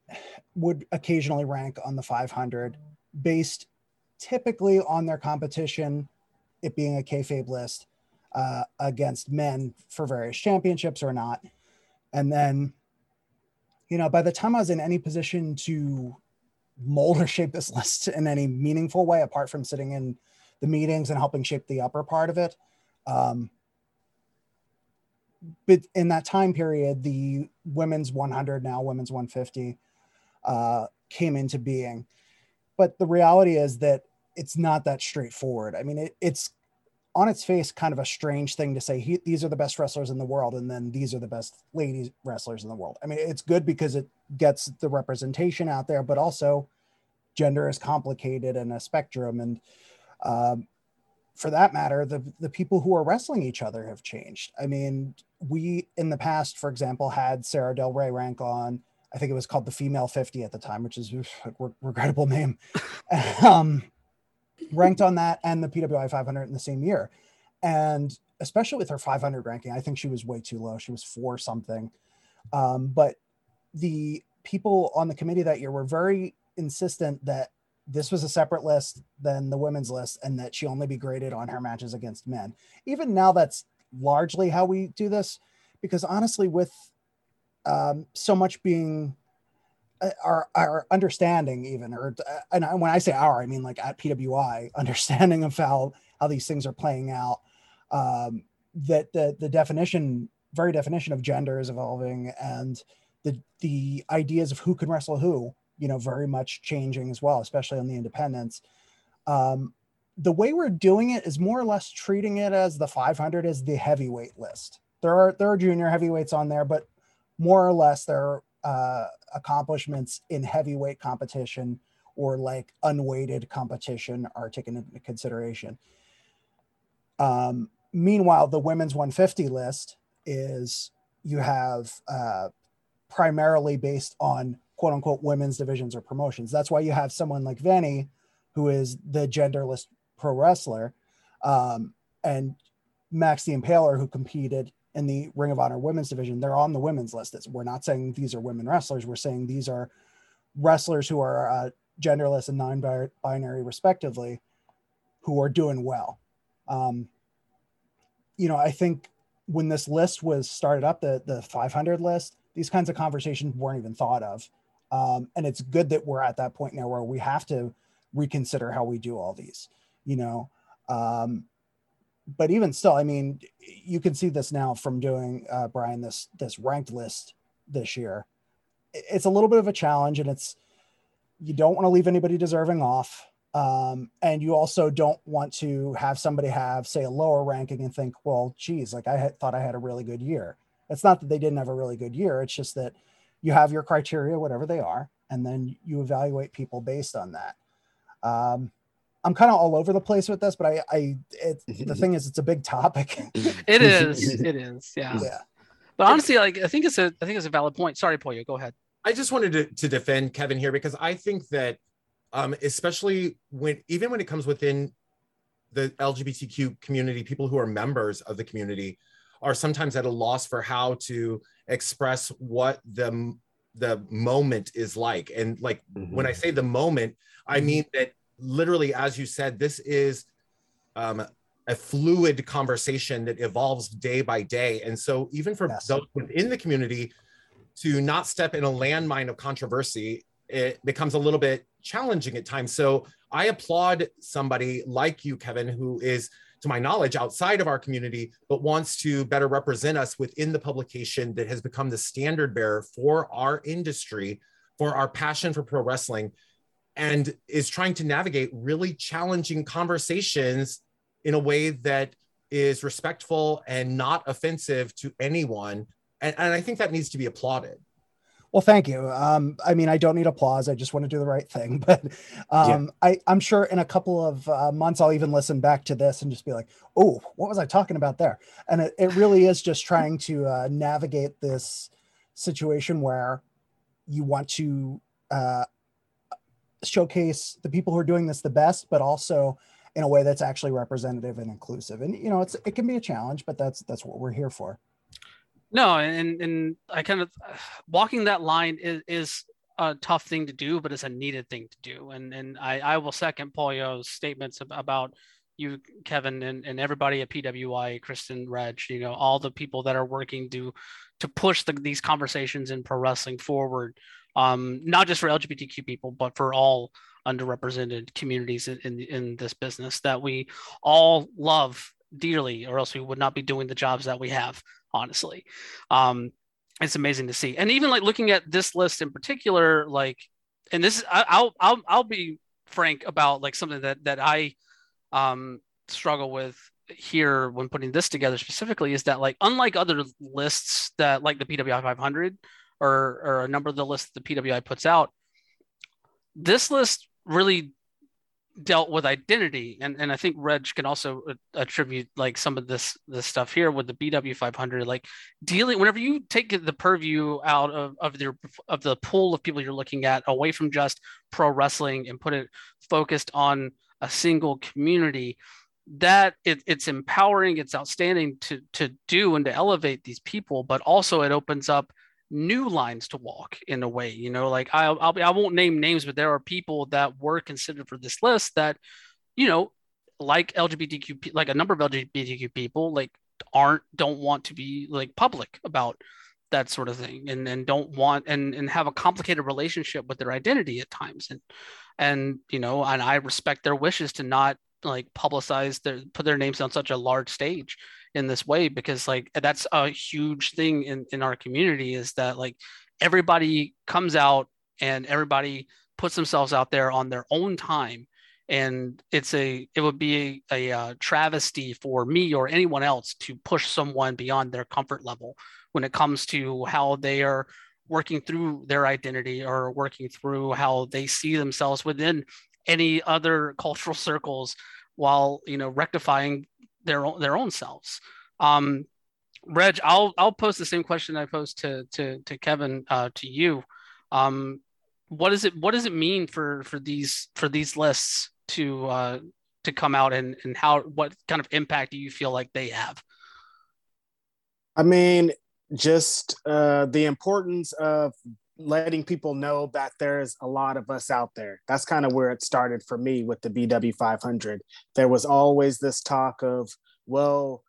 Speaker 2: would occasionally rank on the 500 based typically on their competition, it being a kayfabe list uh, against men for various championships or not. And then, you know, by the time I was in any position to mold or shape this list in any meaningful way, apart from sitting in the meetings and helping shape the upper part of it, um, but in that time period, the women's 100, now women's 150, uh, came into being. But the reality is that it's not that straightforward. I mean, it, it's on its face kind of a strange thing to say he, these are the best wrestlers in the world and then these are the best ladies wrestlers in the world. I mean, it's good because it gets the representation out there, but also gender is complicated and a spectrum. And um, for that matter, the, the people who are wrestling each other have changed. I mean, we in the past, for example, had Sarah Del Rey rank on, I think it was called the Female 50 at the time, which is a regrettable name, um, ranked on that and the PWI 500 in the same year. And especially with her 500 ranking, I think she was way too low. She was four something. Um, but the people on the committee that year were very insistent that this was a separate list than the women's list and that she only be graded on her matches against men. Even now, that's largely how we do this because honestly, with um, so much being our, our understanding even or uh, and when i say our i mean like at pwi understanding of how how these things are playing out um, that the the definition very definition of gender is evolving and the the ideas of who can wrestle who you know very much changing as well especially on the independents. Um, the way we're doing it is more or less treating it as the 500 is the heavyweight list. There are there are junior heavyweights on there but more or less there are uh, accomplishments in heavyweight competition or like unweighted competition are taken into consideration um, meanwhile the women's 150 list is you have uh, primarily based on quote unquote women's divisions or promotions. That's why you have someone like Vanny, who is the genderless pro wrestler, um, and Max the Impaler, who competed in the Ring of Honor women's division. They're on the women's list. It's, we're not saying these are women wrestlers. We're saying these are wrestlers who are uh, genderless and non-binary, respectively, who are doing well. Um, you know, I think when this list was started up, the the 500 list, these kinds of conversations weren't even thought of. Um, and it's good that we're at that point now where we have to reconsider how we do all these, you know. Um, but even still, I mean, you can see this now from doing uh, Brian this this ranked list this year. It's a little bit of a challenge, and it's you don't want to leave anybody deserving off. Um, and you also don't want to have somebody have say a lower ranking and think well geez like i had, thought i had a really good year it's not that they didn't have a really good year it's just that you have your criteria, whatever they are, and then you evaluate people based on that. Um, I'm kind of all over the place with this, but I, I, it, the thing is, it's a big topic.
Speaker 1: it is, it is, yeah. Yeah. But honestly, like I think it's a, I think it's a valid point. Sorry, Pollo, go ahead.
Speaker 5: I just wanted to, to defend Kevin here because I think that, um, especially when, even when it comes within the LGBTQ community, people who are members of the community are sometimes at a loss for how to express what the the moment is like and like mm-hmm. when i say the moment i mm-hmm. mean that literally as you said this is um, a fluid conversation that evolves day by day and so even for yes. those within the community to not step in a landmine of controversy it becomes a little bit challenging at times. So I applaud somebody like you, Kevin, who is, to my knowledge, outside of our community, but wants to better represent us within the publication that has become the standard bearer for our industry, for our passion for pro wrestling, and is trying to navigate really challenging conversations in a way that is respectful and not offensive to anyone. And, and I think that needs to be applauded.
Speaker 2: Well, thank you. Um, I mean, I don't need applause. I just want to do the right thing. But um, yeah. I, am sure in a couple of uh, months, I'll even listen back to this and just be like, oh, what was I talking about there? And it, it really is just trying to uh, navigate this situation where you want to uh, showcase the people who are doing this the best, but also in a way that's actually representative and inclusive. And you know, it's it can be a challenge, but that's that's what we're here for.
Speaker 1: No, and and I kind of walking that line is is a tough thing to do, but it's a needed thing to do. And and I I will second Pollo's statements about you, Kevin, and, and everybody at PWI, Kristen, Reg, you know, all the people that are working to to push the, these conversations in pro wrestling forward, um, not just for LGBTQ people, but for all underrepresented communities in, in, in this business that we all love dearly, or else we would not be doing the jobs that we have. Honestly, um, it's amazing to see. And even like looking at this list in particular, like, and this I, I'll I'll I'll be frank about like something that that I um, struggle with here when putting this together specifically is that like unlike other lists that like the PWI 500 or or a number of the lists the PWI puts out, this list really dealt with identity. And and i think reg can also attribute like some of this this stuff here with the bw 500 like dealing whenever you take the purview out of of the of the pool of people you're looking at away from just pro wrestling and put it focused on a single community that it, it's empowering it's outstanding to to do and to elevate these people but also it opens up new lines to walk in a way you know like I'll, I'll be, i won't name names but there are people that were considered for this list that you know like lgbtq like a number of lgbtq people like aren't don't want to be like public about that sort of thing and and don't want and and have a complicated relationship with their identity at times. And and you know and i respect their wishes to not like publicize their put their names on such a large stage in this way because like that's a huge thing in in our community is that like everybody comes out and everybody puts themselves out there on their own time. And it's a it would be a, a uh, travesty for me or anyone else to push someone beyond their comfort level when it comes to how they are working through their identity or working through how they see themselves within any other cultural circles while you know rectifying their own their own selves. Um, Reg, I'll I'll post the same question I posed to to to Kevin uh, to you. Um, what is it? What does it mean for for these for these lists to uh, to come out and and how what kind of impact do you feel like they have?
Speaker 3: I mean, just uh, the importance of letting people know that there's a lot of us out there. That's kind of where it started for me with the BW 500. There was always this talk of, well,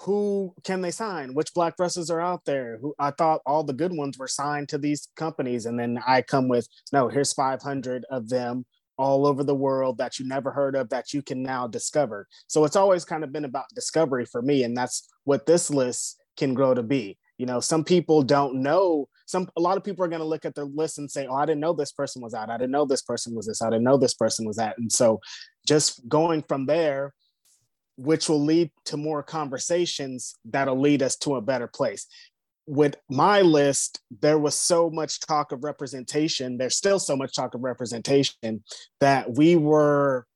Speaker 3: who can they sign? Which black wrestlers are out there? Who I thought all the good ones were signed to these companies, and then I come with no. Here's 500 of them all over the world that you never heard of that you can now discover. So it's always kind of been about discovery for me, and that's what this list can grow to be. You know, some people don't know. Some a lot of people are going to look at their list and say, "Oh, I didn't know this person was out. I didn't know this person was this. I didn't know this person was that." And so, just going from there which will lead to more conversations that'll lead us to a better place. With my list, there was so much talk of representation. There's still so much talk of representation that we were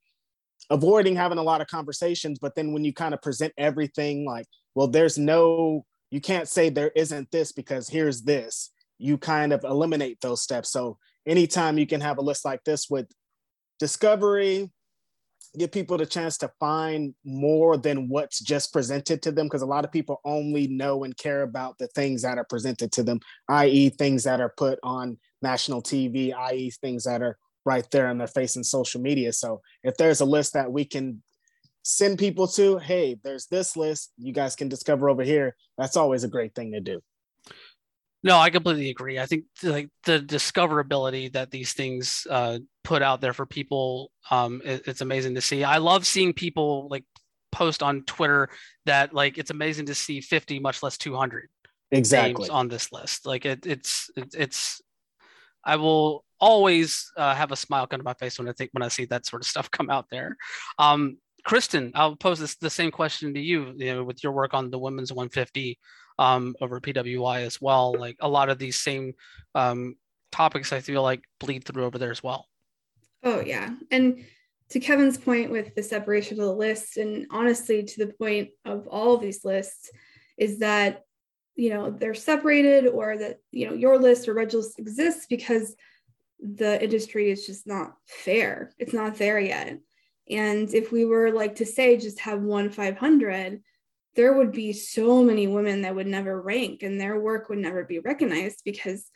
Speaker 3: avoiding having a lot of conversations. But then when you kind of present everything like, well, there's no, you can't say there isn't this because here's this, you kind of eliminate those steps. So anytime you can have a list like this with discovery, give people the chance to find more than what's just presented to them because a lot of people only know and care about the things that are presented to them i.e things that are put on national tv i.e things that are right there in their face in social media. So if there's a list that we can send people to hey there's this list you guys can discover over here that's always a great thing to do
Speaker 1: No, I completely agree. I think like the discoverability that these things uh, put out there for people, um, it, it's amazing to see. I love seeing people like post on Twitter that like it's amazing to see 50, much less 200
Speaker 3: exactly
Speaker 1: on this list. Like it, it's it, it's. I will always uh, have a smile come to my face when I think when I see that sort of stuff come out there. Um, Kristen, I'll pose this the same question to you. You know, with your work on the women's 150 um, over PWI as well. Like a lot of these same um, topics, I feel like bleed through over there as well.
Speaker 4: Oh yeah, and to Kevin's point with the separation of the list, and honestly, to the point of all of these lists, is that you know they're separated, or that you know your list or Red list exists because the industry is just not fair. It's not there yet. And if we were like to say just have one 500, there would be so many women that would never rank and their work would never be recognized because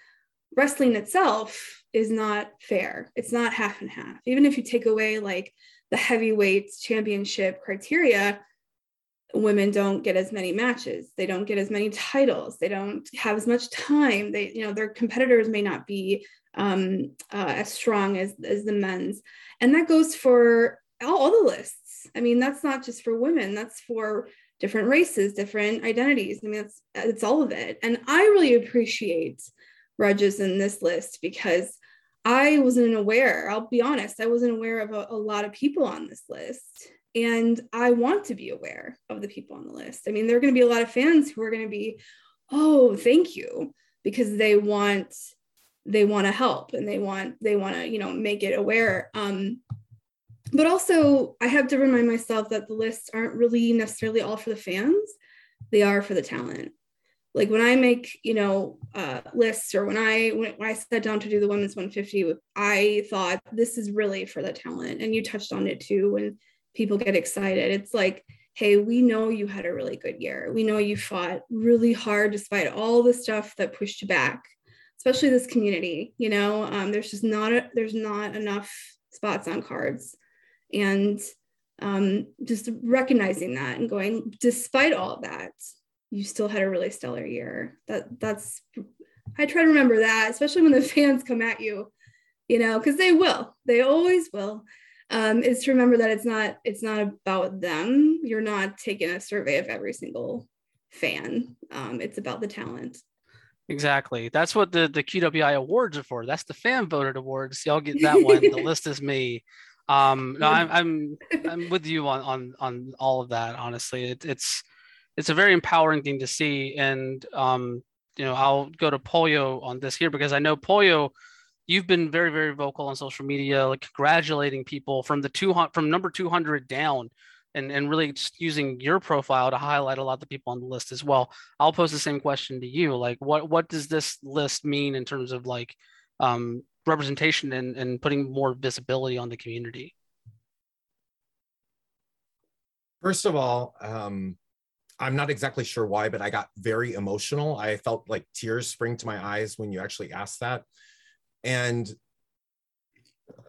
Speaker 4: wrestling itself is not fair. It's not half and half. Even if you take away like the heavyweights championship criteria, women don't get as many matches. They don't get as many titles. They don't have as much time. They, you know, their competitors may not be um, uh, as strong as, as the men's. And that goes for all, all the lists. I mean, that's not just for women, that's for different races, different identities. I mean, that's it's all of it. And I really appreciate Reg's in this list because I wasn't aware, I'll be honest, I wasn't aware of a, a, lot of people on this list. And I want to be aware of the people on the list. I mean, there are going to be a lot of fans who are going to be, oh, thank you, because they want they want to help and they want they want to you know make it aware um but also i have to remind myself that the lists aren't really necessarily all for the fans. They are for the talent. Like when i make you know uh, lists or when i when, when i sat down to do the women's 150 i thought this is really for the talent. And you touched on it too when people get excited. It's like hey we know you had a really good year. We know you fought really hard despite all the stuff that pushed you back especially this community you know? Um, there's just not a, there's not enough spots on cards and um, just recognizing that and going despite all that you still had a really stellar year that that's i try to remember that especially when the fans come at you you know because they will they always will um, is to remember that it's not it's not about them you're not taking a survey of every single fan um, it's about the talent
Speaker 1: Exactly. That's what the the QWI awards are for. That's the fan voted awards. Y'all get that one. the list is me. Um, no, I'm I'm I'm with you on on on all of that. Honestly, it, it's it's a very empowering thing to see, and um, you know, I'll go to Pollo on this here because I know Pollo, you've been very very vocal on social media, like congratulating people from the two from number two hundred down and, and really just using your profile to highlight a lot of the people on the list as well. I'll pose the same question to you. Like what what does this list mean in terms of like um, representation and, and putting more visibility on the community?
Speaker 5: First of all, um, I'm not exactly sure why, but I got very emotional. I felt like tears spring to my eyes when you actually asked that. And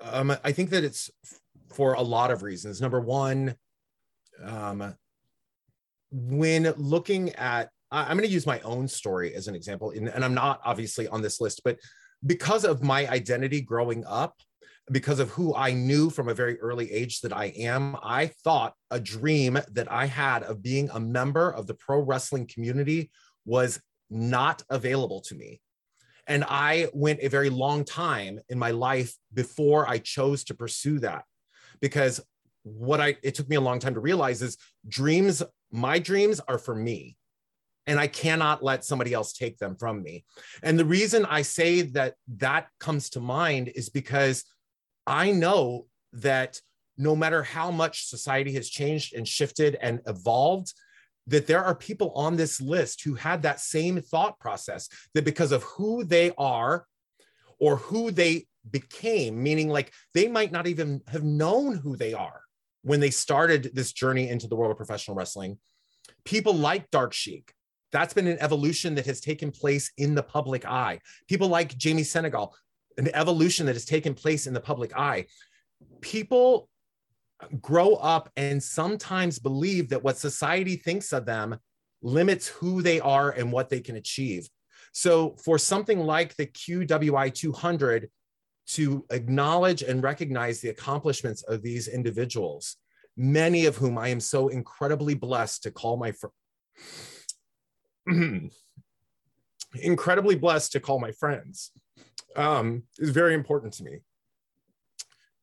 Speaker 5: um, I think that it's for a lot of reasons. Number one, um, when looking at i'm going to use my own story as an example and, and i'm not obviously on this list but because of my identity growing up because of who i knew from a very early age that i am i thought a dream that i had of being a member of the pro wrestling community was not available to me and i went a very long time in my life before i chose to pursue that because what I it took me a long time to realize is dreams, my dreams are for me. And I cannot let somebody else take them from me. And the reason I say that that comes to mind is because I know that no matter how much society has changed and shifted and evolved, that there are people on this list who had that same thought process that because of who they are or who they became, meaning like they might not even have known who they are when they started this journey into the world of professional wrestling, people like Dark Sheik, that's been an evolution that has taken place in the public eye. People like Jamie Senegal, an evolution that has taken place in the public eye. People grow up and sometimes believe that what society thinks of them limits who they are and what they can achieve. So for something like the QWI 200 to acknowledge and recognize the accomplishments of these individuals, many of whom I am so incredibly blessed to call my friends. incredibly blessed to call my friends um, is very important to me.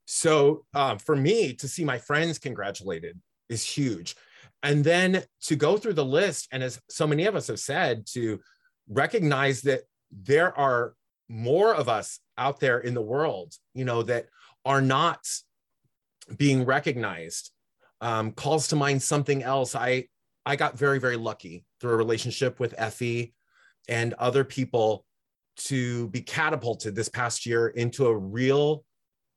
Speaker 5: So uh, for me to see my friends congratulated is huge. And then to go through the list, and as so many of us have said, to recognize that there are more of us out there in the world, you know, that are not being recognized. Um, calls to mind something else. I I got very very lucky through a relationship with Effie and other people to be catapulted this past year into a real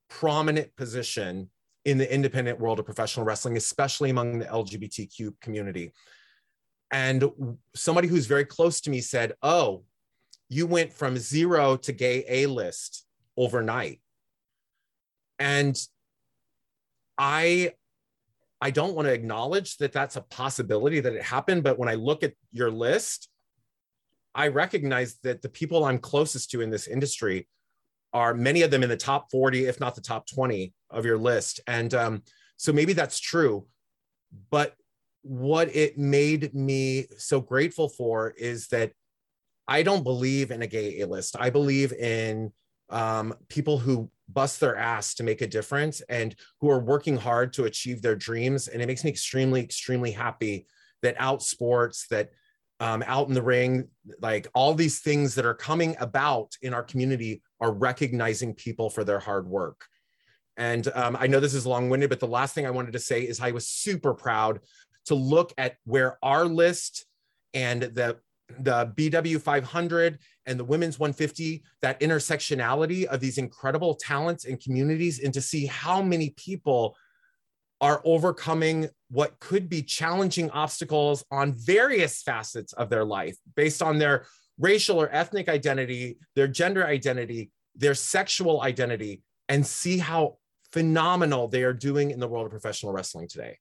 Speaker 5: prominent position in the independent world of professional wrestling, especially among the LGBTQ community. And somebody who's very close to me said, Oh, you went from zero to gay A list overnight. And I I don't want to acknowledge that that's a possibility that it happened, but when I look at your list, I recognize that the people I'm closest to in this industry are many of them in the top 40, if not the top 20 of your list. And um, so maybe that's true. But what it made me so grateful for is that I don't believe in a gay A list. I believe in um, people who bust their ass to make a difference and who are working hard to achieve their dreams. And it makes me extremely, extremely happy that out sports, that um, out in the ring, like all these things that are coming about in our community are recognizing people for their hard work. And um, I know this is long winded, but the last thing I wanted to say is I was super proud to look at where our list and the the BW 500 and the women's 150, that intersectionality of these incredible talents and communities, and to see how many people are overcoming what could be challenging obstacles on various facets of their life based on their racial or ethnic identity, their gender identity, their sexual identity, and see how phenomenal they are doing in the world of professional wrestling today.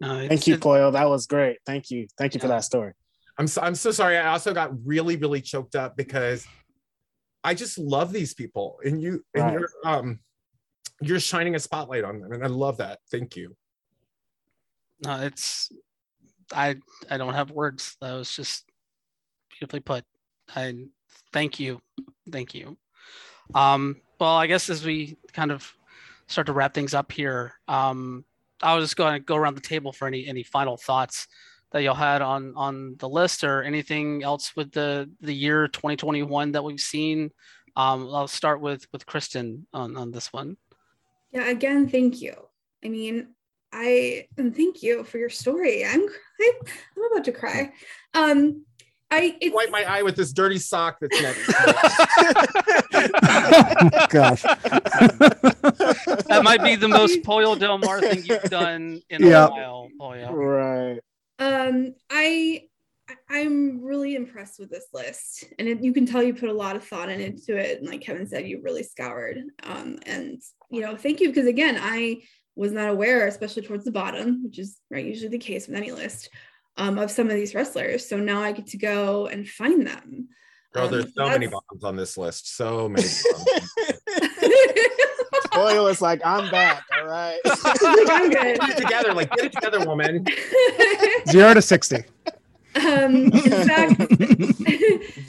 Speaker 3: No, Thank you, Pollo. That was great. Thank you. Thank you yeah. for that story.
Speaker 5: I'm so, I'm so sorry. I also got really, really choked up because I just love these people, and you and right. you're um you're shining a spotlight on them, and I love that. Thank you.
Speaker 1: No, it's I I don't have words. That was just beautifully put. I thank you, thank you. Um, well, I guess as we kind of start to wrap things up here, um, I was just going to go around the table for any any final thoughts that y'all had on on the list or anything else with the the year 2021 that we've seen. Um, I'll start with with Kristen on on this one.
Speaker 4: Yeah, again, thank you. I mean, I and thank you for your story. I'm I'm about to cry. Um, I
Speaker 5: wipe my eye with this dirty sock that's next.
Speaker 2: Gosh,
Speaker 1: that might be the most Pollo Del Mar thing you've done in yeah. a while, Oh, yeah.
Speaker 3: Right.
Speaker 4: Um, I I'm really impressed with this list, and it, you can tell you put a lot of thought into it. And like Kevin said, you really scoured. Um, and you know, thank you because again, I was not aware, especially towards the bottom, which is right usually the case with any list, um, of some of these wrestlers. So now I get to go and find them.
Speaker 5: Girl, um, there's so many bombs on this list. So many.
Speaker 3: Boyle is like, I'm back. All right.
Speaker 5: I'm good. Get it together. Like, get it together, woman.
Speaker 2: Zero to 60.
Speaker 4: Um, in fact,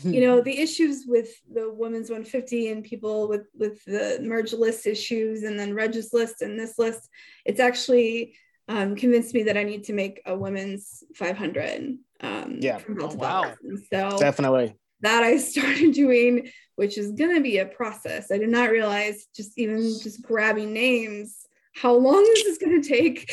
Speaker 4: you know, the issues with the women's 150 and people with with the merge list issues and then Reg's list and this list, it's actually um, convinced me that I need to make a women's 500. Um,
Speaker 3: yeah.
Speaker 1: Oh, wow.
Speaker 4: so
Speaker 3: definitely
Speaker 4: that I started doing, which is going to be a process. I did not realize just even just grabbing names how long this is going to take.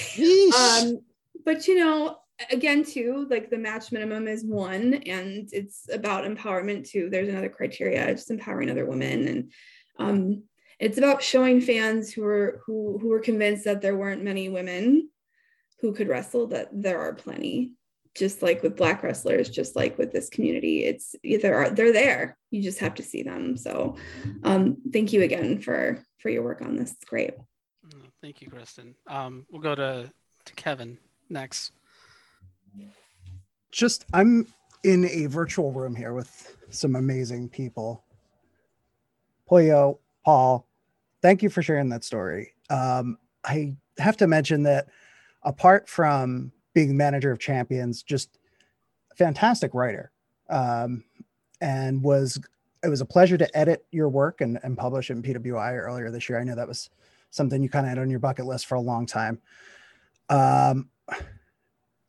Speaker 4: Um, but you know, again too like the match minimum is one and it's about empowerment too. There's another criteria just empowering other women and um, it's about showing fans who are who who were convinced that there weren't many women who could wrestle that there are plenty. Just like with black wrestlers just like with this community it's either are they're there. You just have to see them. So um, thank you again for for your work on this. It's great
Speaker 1: thank you kristen um, we'll go to to kevin next
Speaker 2: just I'm in a virtual room here with some amazing people. Pollo, Paul, thank you for sharing that story. Um, I have to mention that apart from being manager of champions, just fantastic writer. Um, and was it was a pleasure to edit your work and, and publish in PWI earlier this year. I know that was something you kind of had on your bucket list for a long time. Um,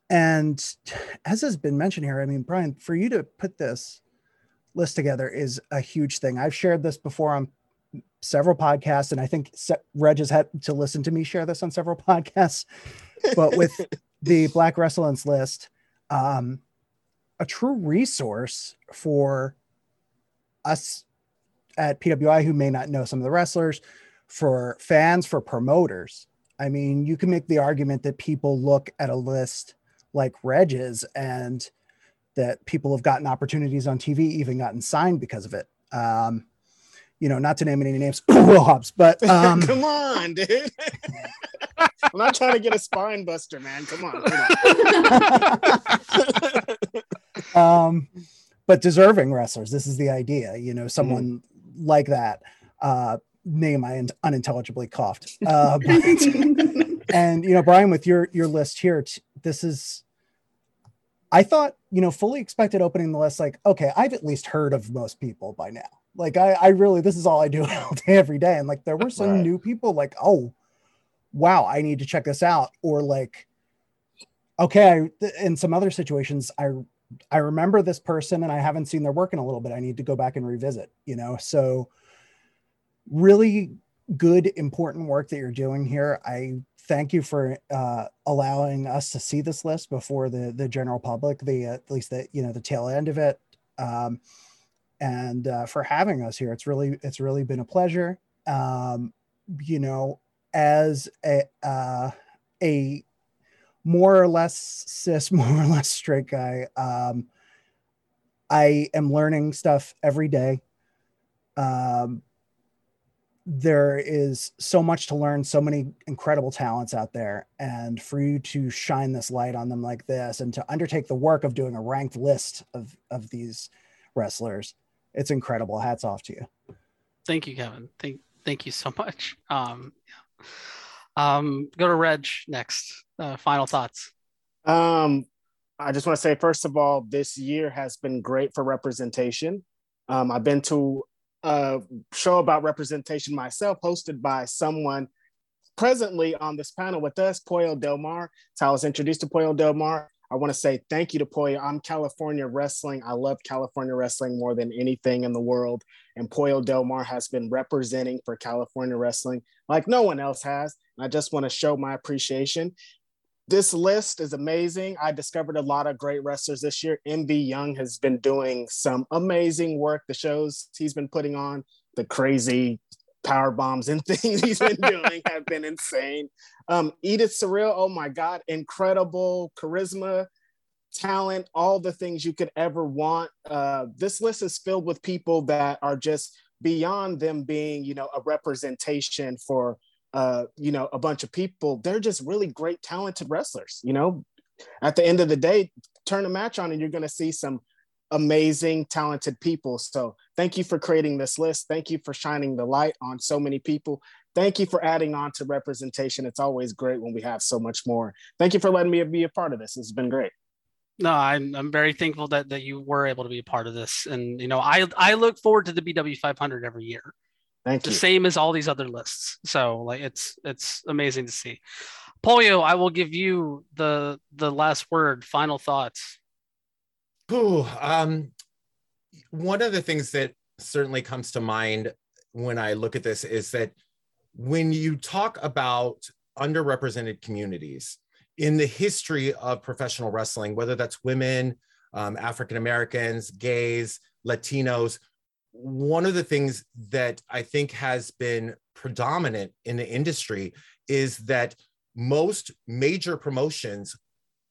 Speaker 2: and as has been mentioned here, I mean, Brian, for you to put this list together is a huge thing. I've shared this before on several podcasts, and I think Reg has had to listen to me share this on several podcasts. But with the Black Wrestling list, um, a true resource for us at PWI who may not know some of the wrestlers, for fans, for promoters. I mean, you can make the argument that people look at a list like Reg's and that people have gotten opportunities on TV, even gotten signed because of it. Um, you know, not to name any names, Will Hobbs, but um,
Speaker 3: come on, dude. I'm not trying to get a spine buster, man. Come on.
Speaker 2: Come on. um, but deserving wrestlers. This is the idea. You know, someone mm-hmm. like that. Uh, name I unintelligibly coughed. Uh, but, and you know, Brian, with your your list here, t- this is. I thought, you know, fully expected opening the list. Like, okay, I've at least heard of most people by now. Like, I, I really, this is all I do all day, every day. And like, there were some right. new people. Like, oh, wow, I need to check this out. Or like, okay, I, in some other situations, I I remember this person and I haven't seen their work in a little bit. I need to go back and revisit. You know, so really good, important work that you're doing here. I thank you for uh, allowing us to see this list before the the general public, the at least the you know the tail end of it, um, and uh, for having us here. It's really it's really been a pleasure. Um, you know, as a uh, a more or less cis, more or less straight guy, um, I am learning stuff every day. Um, there is so much to learn, so many incredible talents out there. And for you to shine this light on them like this and to undertake the work of doing a ranked list of, of these wrestlers, it's incredible. Hats off to you.
Speaker 1: Thank you, Kevin. Thank, thank you so much. Um, um, go to Reg next. Uh, final thoughts.
Speaker 3: Um, I just want to say, first of all, this year has been great for representation. Um, I've been to a show about representation myself, hosted by someone presently on this panel with us, Pollo Del Mar. That's I was introduced to Pollo Del Mar. I want to say thank you to Pollo. I'm California wrestling. I love California wrestling more than anything in the world. And Pollo Del Mar has been representing for California wrestling like no one else has. And I just want to show my appreciation this list is amazing. I discovered a lot of great wrestlers this year. MV Young has been doing some amazing work. The shows he's been putting on, the crazy power bombs and things he's been doing have been insane. Um, Edith Surreal, oh my God, incredible charisma, talent, all the things you could ever want. Uh, this list is filled with people that are just beyond them being, you know, a representation for uh, you know, a bunch of people. They're just really great, talented wrestlers. You know, at the end of the day, turn a match on and you're going to see some amazing, talented people. So thank you for creating this list. Thank you for shining the light on so many people. Thank you for adding on to representation. It's always great when we have so much more. Thank you for letting me be a part of this. It's been great.
Speaker 1: No, I'm I'm very thankful that that you were able to be a part of this, and you know I I look forward to the BW 500 every year.
Speaker 3: Thank
Speaker 1: the
Speaker 3: you.
Speaker 1: same as all these other lists. So like it's it's amazing to see. Pollo, I will give you the the last word. Final thoughts.
Speaker 5: Ooh, um, one of the things that certainly comes to mind when I look at this is that when you talk about underrepresented communities in the history of professional wrestling, whether that's women, um, African Americans, gays, Latinos, one of the things that I think has been predominant in the industry is that most major promotions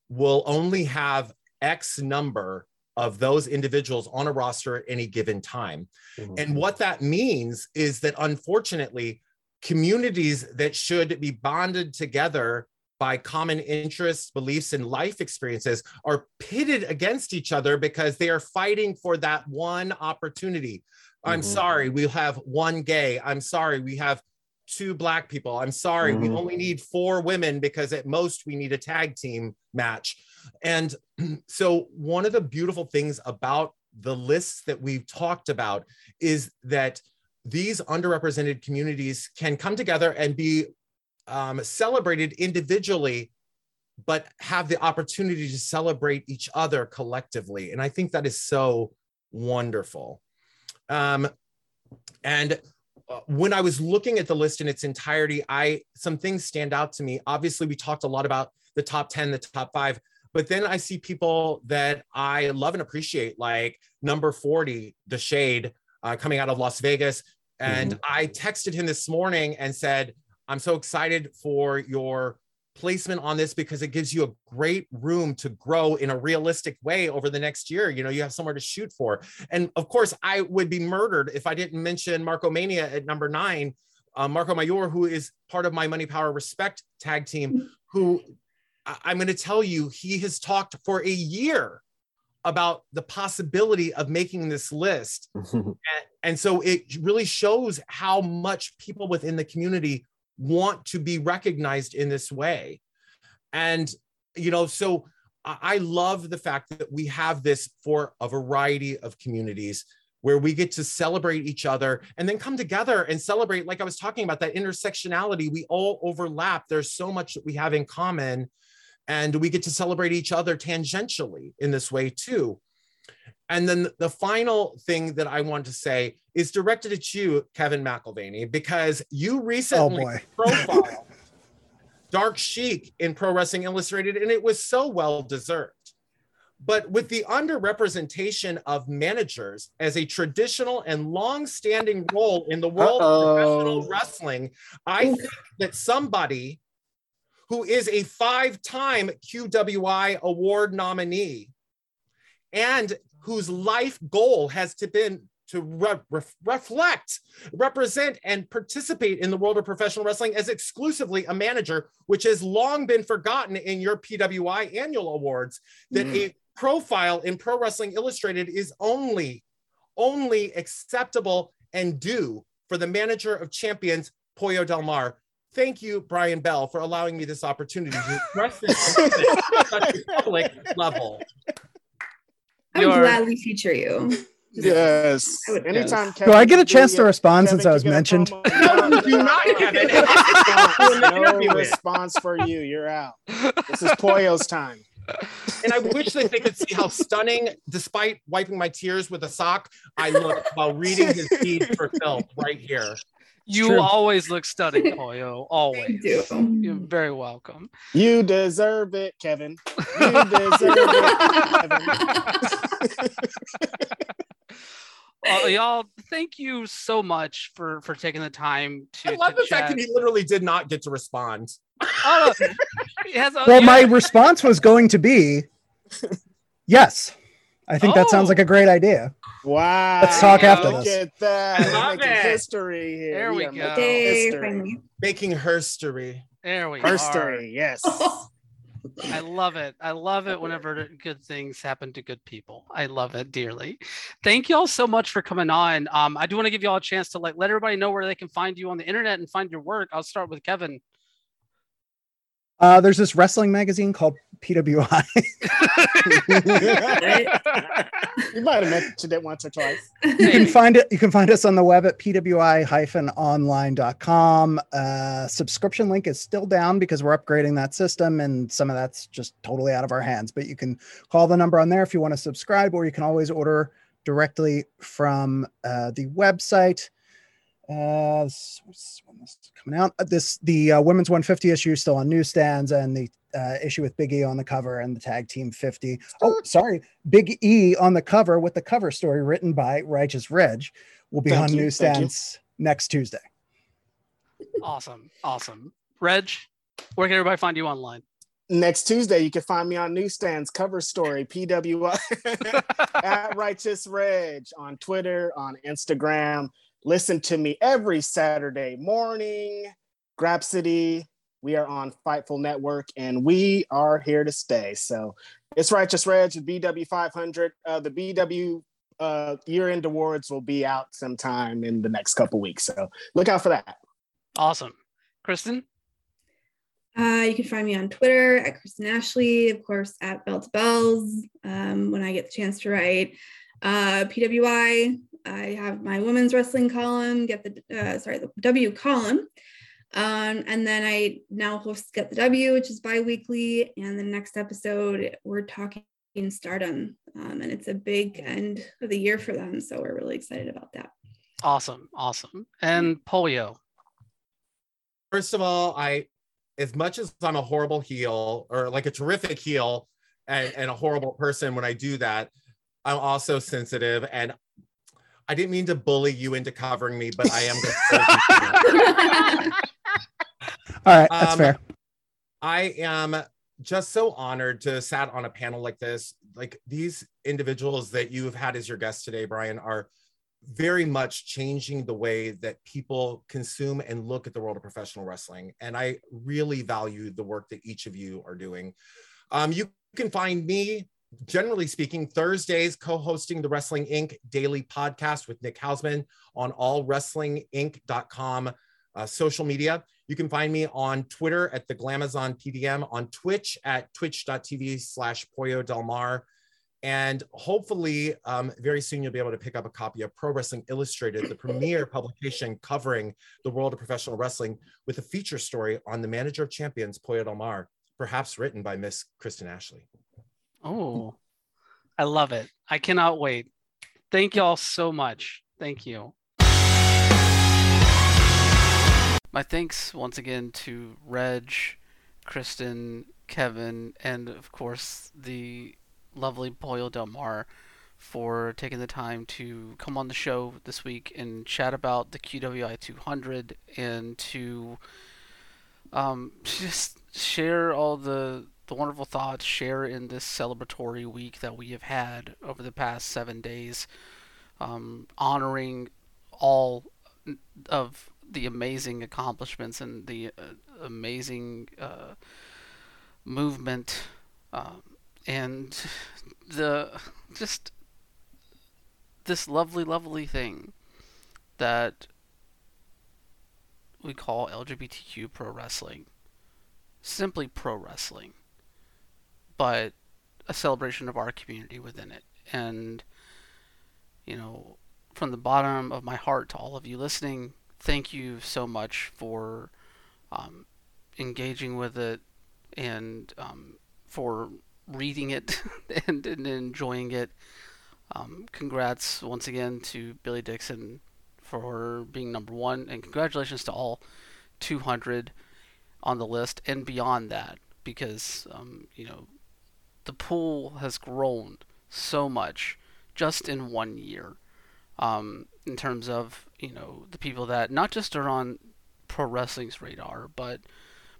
Speaker 5: will only have X number of those individuals on a roster at any given time. Mm-hmm. And what that means is that unfortunately, communities that should be bonded together by common interests, beliefs, and life experiences are pitted against each other because they are fighting for that one opportunity. I'm
Speaker 3: Mhm.
Speaker 5: sorry, we have one gay. I'm sorry, we have two black people. I'm sorry, we
Speaker 3: Mhm.
Speaker 5: only need four women because at most we need a tag team match. And so, one of the beautiful things about the lists that we've talked about is that these underrepresented communities can come together and be um, celebrated individually, but have the opportunity to celebrate each other collectively. And I think that is so wonderful. Um, and uh, when I was looking at the list in its entirety, I some things stand out to me. Obviously, we talked a lot about the top 10, the top five, but then I see people that I love and appreciate, like number 40, The Shade, uh, coming out of Las Vegas. And I texted him this morning and said, I'm so excited for your placement on this because it gives you a great room to grow in a realistic way over the next year. You know, you have somewhere to shoot for. And of course, I would be murdered if I didn't mention Marco Mania at number nine, uh, Marco Mayor, who is part of my Money Power Respect tag team, who I- I'm going to tell you, he has talked for a year about the possibility of making this list. And, and so it really shows how much people within the community want to be recognized in this way. And, you know, so I love the fact that we have this for a variety of communities where we get to celebrate each other and then come together and celebrate. Like I was talking about that intersectionality, we all overlap. There's so much that we have in common. And we get to celebrate each other tangentially in this way too. And then the final thing that I want to say is directed at you, Kevin McElvaney, because you
Speaker 2: Oh
Speaker 5: recently
Speaker 2: boy.
Speaker 5: profiled Dark Sheik in Pro Wrestling Illustrated, and it was so well deserved. But with the underrepresentation of managers as a traditional and long-standing role in the world
Speaker 3: Uh-oh.
Speaker 5: of professional wrestling, I think that somebody who is a five-time QWI award nominee and whose life goal has to been to re- ref- reflect, represent, and participate in the world of professional wrestling as exclusively a manager, which has long been forgotten in your PWI annual awards. That
Speaker 3: Mm.
Speaker 5: a profile in Pro Wrestling Illustrated is only, only acceptable and due for the manager of champions, Pollo Del Mar. Thank you, Brian Bell, for allowing me this opportunity to express this at such a public level.
Speaker 4: I would gladly feature you.
Speaker 3: yes.
Speaker 4: I would-
Speaker 3: Anytime.
Speaker 2: Do I get a chance to respond
Speaker 3: Kevin
Speaker 2: since I was mentioned?
Speaker 5: No, you do not, Kevin.
Speaker 3: Response.
Speaker 5: No
Speaker 3: No response for you. You're out. This is Pollo's time.
Speaker 5: And I wish that they could see how stunning, despite wiping my tears with a sock, I look while reading his feed for film right here.
Speaker 1: You
Speaker 2: true.
Speaker 1: always look stunning, Pollo. Always.
Speaker 4: Thank you.
Speaker 1: You're very welcome.
Speaker 3: You deserve it, Kevin. You deserve it, Kevin.
Speaker 1: Uh, y'all, thank you so much for for taking the time to.
Speaker 5: I love
Speaker 1: to
Speaker 5: the fact that he literally did not get to respond.
Speaker 1: Oh. He has a-
Speaker 2: Well,
Speaker 1: yeah.
Speaker 2: my response was going to be yes. I think that sounds
Speaker 1: Oh.
Speaker 2: like a great idea.
Speaker 3: Wow.
Speaker 2: Let's talk
Speaker 1: after
Speaker 3: Look
Speaker 2: this.
Speaker 3: at that.
Speaker 5: I love
Speaker 3: making
Speaker 5: it.
Speaker 3: history here.
Speaker 1: There we
Speaker 3: are
Speaker 1: go.
Speaker 3: making History.
Speaker 5: Making herstory.
Speaker 1: There we are.
Speaker 3: History. Yes.
Speaker 1: I love it. I love it whenever good things happen to good people. I love it dearly. Thank you all so much for coming on. Um, I do want to give you all a chance to like let everybody know where they can find you on the internet and find your work. I'll start with Kevin.
Speaker 2: Uh, there's this wrestling magazine called PWI.
Speaker 3: you might have mentioned it once or twice.
Speaker 2: you can find it. You can find us on the web at pwi-online.com. Uh, subscription link is still down because we're upgrading that system, and some of that's just totally out of our hands. But you can call the number on there if you want to subscribe, or you can always order directly from uh, the website. Uh, s- s- this is coming out, Uh, this the uh, women's 150 issue is still on newsstands, and the uh, issue with Big E on the cover and the tag team 50. Oh, sorry, Big E on the cover with the cover story written by Righteous Reg will be
Speaker 3: Thank
Speaker 2: on
Speaker 3: you.
Speaker 2: newsstands next Tuesday.
Speaker 1: Awesome. Awesome. Reg, where can everybody find you online?
Speaker 3: Next Tuesday, you can find me on newsstands cover story PWI at Righteous Reg on Twitter, on Instagram. Listen to me every Saturday morning. Grapsody, We are on Fightful Network, and we are here to stay. So it's Righteous Reg, the BW 500. Uh, the BW uh, year-end awards will be out sometime in the next couple weeks. So look out for that.
Speaker 1: Awesome, Kristen.
Speaker 4: Uh, you can find me on Twitter at Kristen Ashley, of course, at Bell to Bells um, when I get the chance to write. Uh, PWI, I have my women's wrestling column, get the, uh, sorry, the W column. Um, and then I now host Get the W, which is bi weekly. And the next episode, we're talking stardom. Um, and it's a big end of the year for them. So we're really excited about that.
Speaker 1: Awesome. Awesome. And Pollo.
Speaker 5: First of all, I as much as I'm a horrible heel or like a terrific heel and, and a horrible person when I do that, I'm also sensitive and I didn't mean to bully you into covering me, but I
Speaker 2: am. All right, that's um, fair.
Speaker 5: I am just so honored to sat on a panel like this. Like these individuals that you have had as your guests today, Brian, are very much changing the way that people consume and look at the world of professional wrestling. And I really value the work that each of you are doing. Um, you can find me, generally speaking, Thursdays co hosting the Wrestling Inc. daily podcast with Nick Hausman on all allwrestlinginc.com uh, social media. You can find me on Twitter at the Glamazon PDM, on Twitch at twitch.tv slash Pollo Del Mar. And hopefully, um, very soon you'll be able to pick up a copy of Pro Wrestling Illustrated, the premier publication covering the world of professional wrestling, with a feature story on the manager of champions, Pollo Del Mar, perhaps written by Miss Kristen Ashley.
Speaker 1: Oh, I love it. I cannot wait. Thank y'all so much. Thank you. My thanks once again to Reg, Kristen, Kevin, and of course the lovely Pollo Del Mar for taking the time to come on the show this week and chat about the QWI 200 and to um, just share all the the wonderful thoughts, share in this celebratory week that we have had over the past seven days, um, honoring all of the amazing accomplishments and the uh, amazing uh, movement um, and the just this lovely, lovely thing that we call LGBTQ pro wrestling. Simply pro wrestling, but a celebration of our community within it. And, you know, from the bottom of my heart to all of you listening, thank you so much for um, engaging with it and um, for reading it and, and, enjoying it. Um, congrats once again to Billy Dixon for being number one, and congratulations to all 200 on the list and beyond that, because um, you know the pool has grown so much just in one year. Um, in terms of you know the people that not just are on pro wrestling's radar, but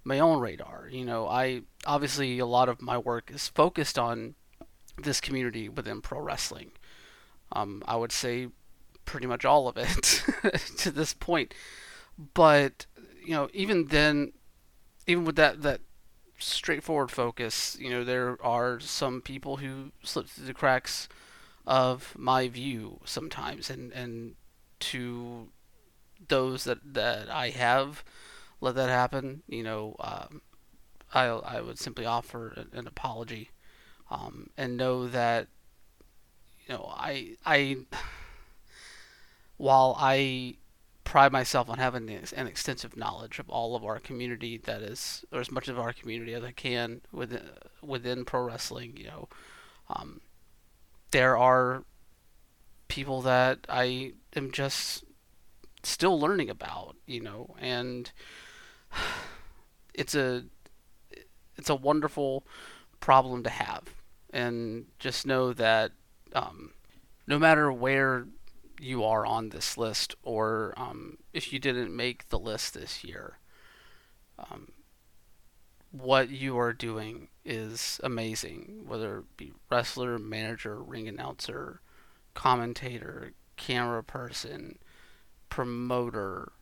Speaker 1: my own radar. You know, I obviously a lot of my work is focused on this community within pro wrestling. Um, I would say pretty much all of it to this point. But you know, even then, even with that that straightforward focus, you know, there are some people who slip through the cracks of my view sometimes, and and to those that that I have let that happen, you know, um, I I would simply offer an, an apology, um, and know that, you know, I I while I pride myself on having an extensive knowledge of all of our community that is or as much of our community as I can within within pro wrestling you know. Um, there are people that I am just still learning about you know and it's a it's a wonderful problem to have, and just know that um, no matter where you are on this list, or um, if you didn't make the list this year, um, what you are doing is amazing. Whether it be wrestler, manager, ring announcer, commentator, camera person, promoter,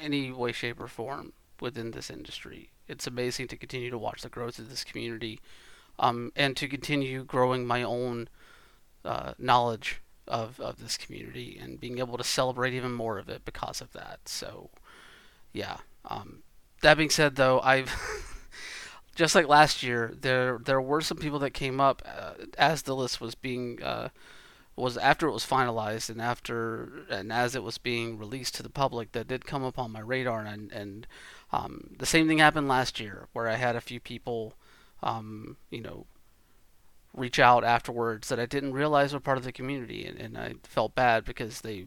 Speaker 1: any way, shape, or form within this industry. It's amazing to continue to watch the growth of this community, um, and to continue growing my own uh, knowledge of of this community and being able to celebrate even more of it because of that. So, yeah. Um, that being said, though, I've just like last year, there there were some people that came up uh, as the list was being uh, was after it was finalized and after and as it was being released to the public that did come up on my radar and and um, the same thing happened last year where I had a few people um, you know reach out afterwards that I didn't realize were part of the community and, and I felt bad because they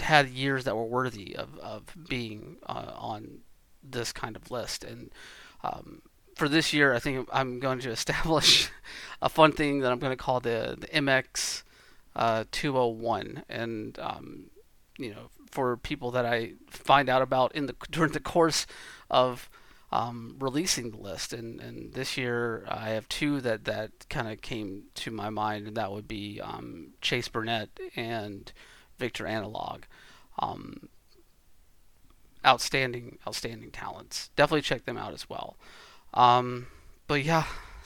Speaker 1: had years that were worthy of, of being uh, on this kind of list. And um, for this year, I think I'm going to establish a fun thing that I'm going to call the, the MX uh, 201. And, um, you know, for people that I find out about in the during the course of um, releasing the list. And, and this year, I have two that, that kind of came to my mind, and that would be um, Chase Burnett and Victor Analog. Um, outstanding, outstanding talents. Definitely check them out as well. Um, but yeah,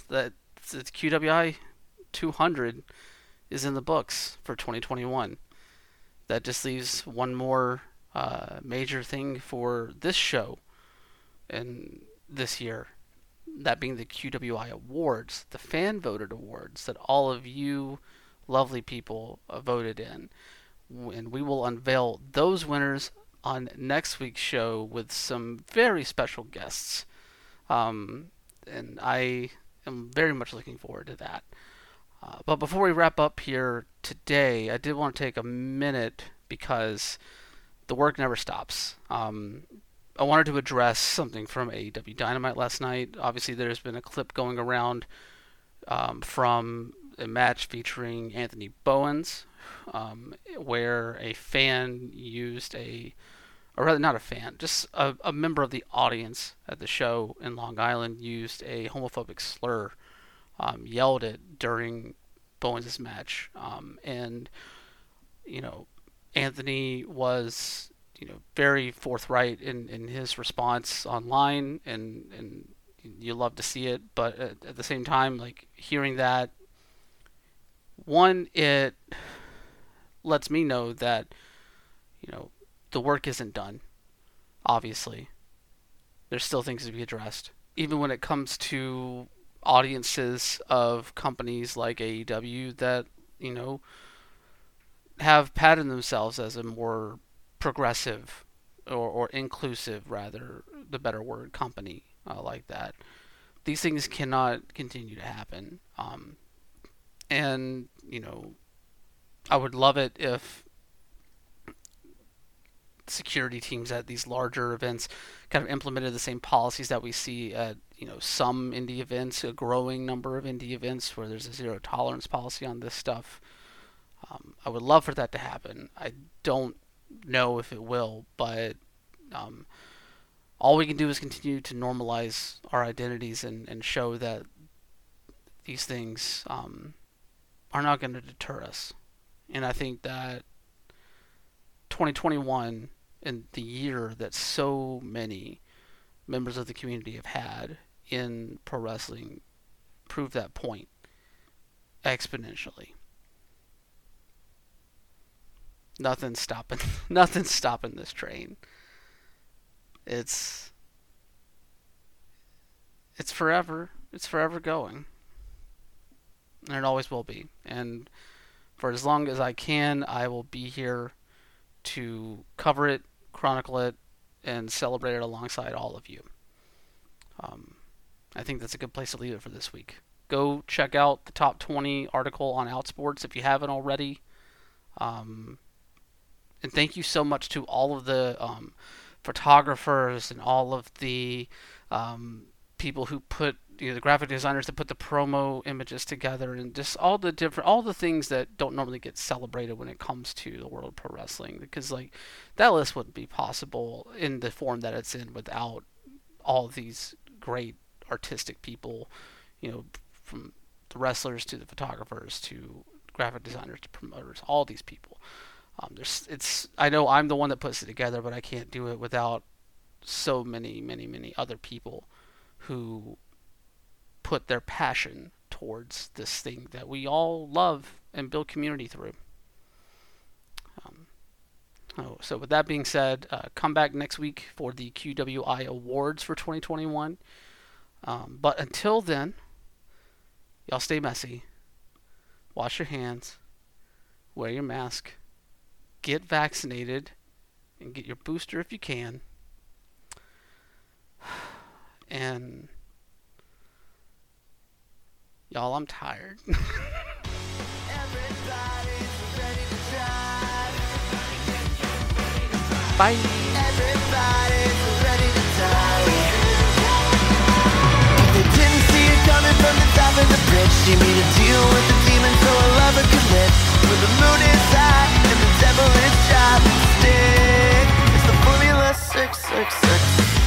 Speaker 1: the, the QWI 200 is in the books for 2021. That just leaves one more uh, major thing for this show and this year. That being the QWI Awards, the fan voted awards that all of you lovely people voted in. And we will unveil those winners on next week's show with some very special guests. Um, and I am very much looking forward to that. Uh, but before we wrap up here today, I did want to take a minute because the work never stops. Um, I wanted to address something from AEW Dynamite last night. Obviously, there's been a clip going around um, from a match featuring Anthony Bowens, um, where a fan used a, or rather not a fan, just a, a, member of the audience at the show in Long Island used a homophobic slur, um, yelled it during Bowens' match, um, and you know Anthony was you know very forthright in, in his response online, and and you love to see it, but at, at the same time, like hearing that, one it lets me know that you know the work isn't done. Obviously, there's still things to be addressed, even when it comes to audiences of companies like AEW that you know have patterned themselves as a more progressive or, or inclusive, rather, the better word, company uh, like that. These things cannot continue to happen. Um, and, you know, I would love it if security teams at these larger events kind of implemented the same policies that we see at you know some indie events, a growing number of indie events where there's a zero tolerance policy on this stuff. Um, I would love for that to happen. I don't know if it will, but um, all we can do is continue to normalize our identities and, and show that these things um, are not going to deter us. And I think that 2021 and the year that so many members of the community have had in pro wrestling proved that point exponentially. Nothing's stopping nothing's stopping this train. It's it's forever. It's forever going. And it always will be. And for as long as I can, I will be here to cover it, chronicle it, and celebrate it alongside all of you. Um, I think that's a good place to leave it for this week. Go check out the top 20 article on Outsports if you haven't already. Um, and thank you so much to all of the um, photographers and all of the um, people who put you know, the graphic designers that put the promo images together and just all the different all the things that don't normally get celebrated when it comes to the world of pro wrestling because like that list wouldn't be possible in the form that it's in without all these great artistic people you know from the wrestlers to the photographers to graphic designers to promoters all these people Um, there's it's I know I'm the one that puts it together, but I can't do it without so many, many, many other people who put their passion towards this thing that we all love and build community through. Um, oh, so with that being said, uh, come back next week for the QWI Awards for 2021. Um, but until then, y'all stay messy. Wash your hands. Wear your mask. Get vaccinated. And get your booster if you can. And y'all, I'm tired. Bye.
Speaker 6: Devilish job stick. It's the formula six six six.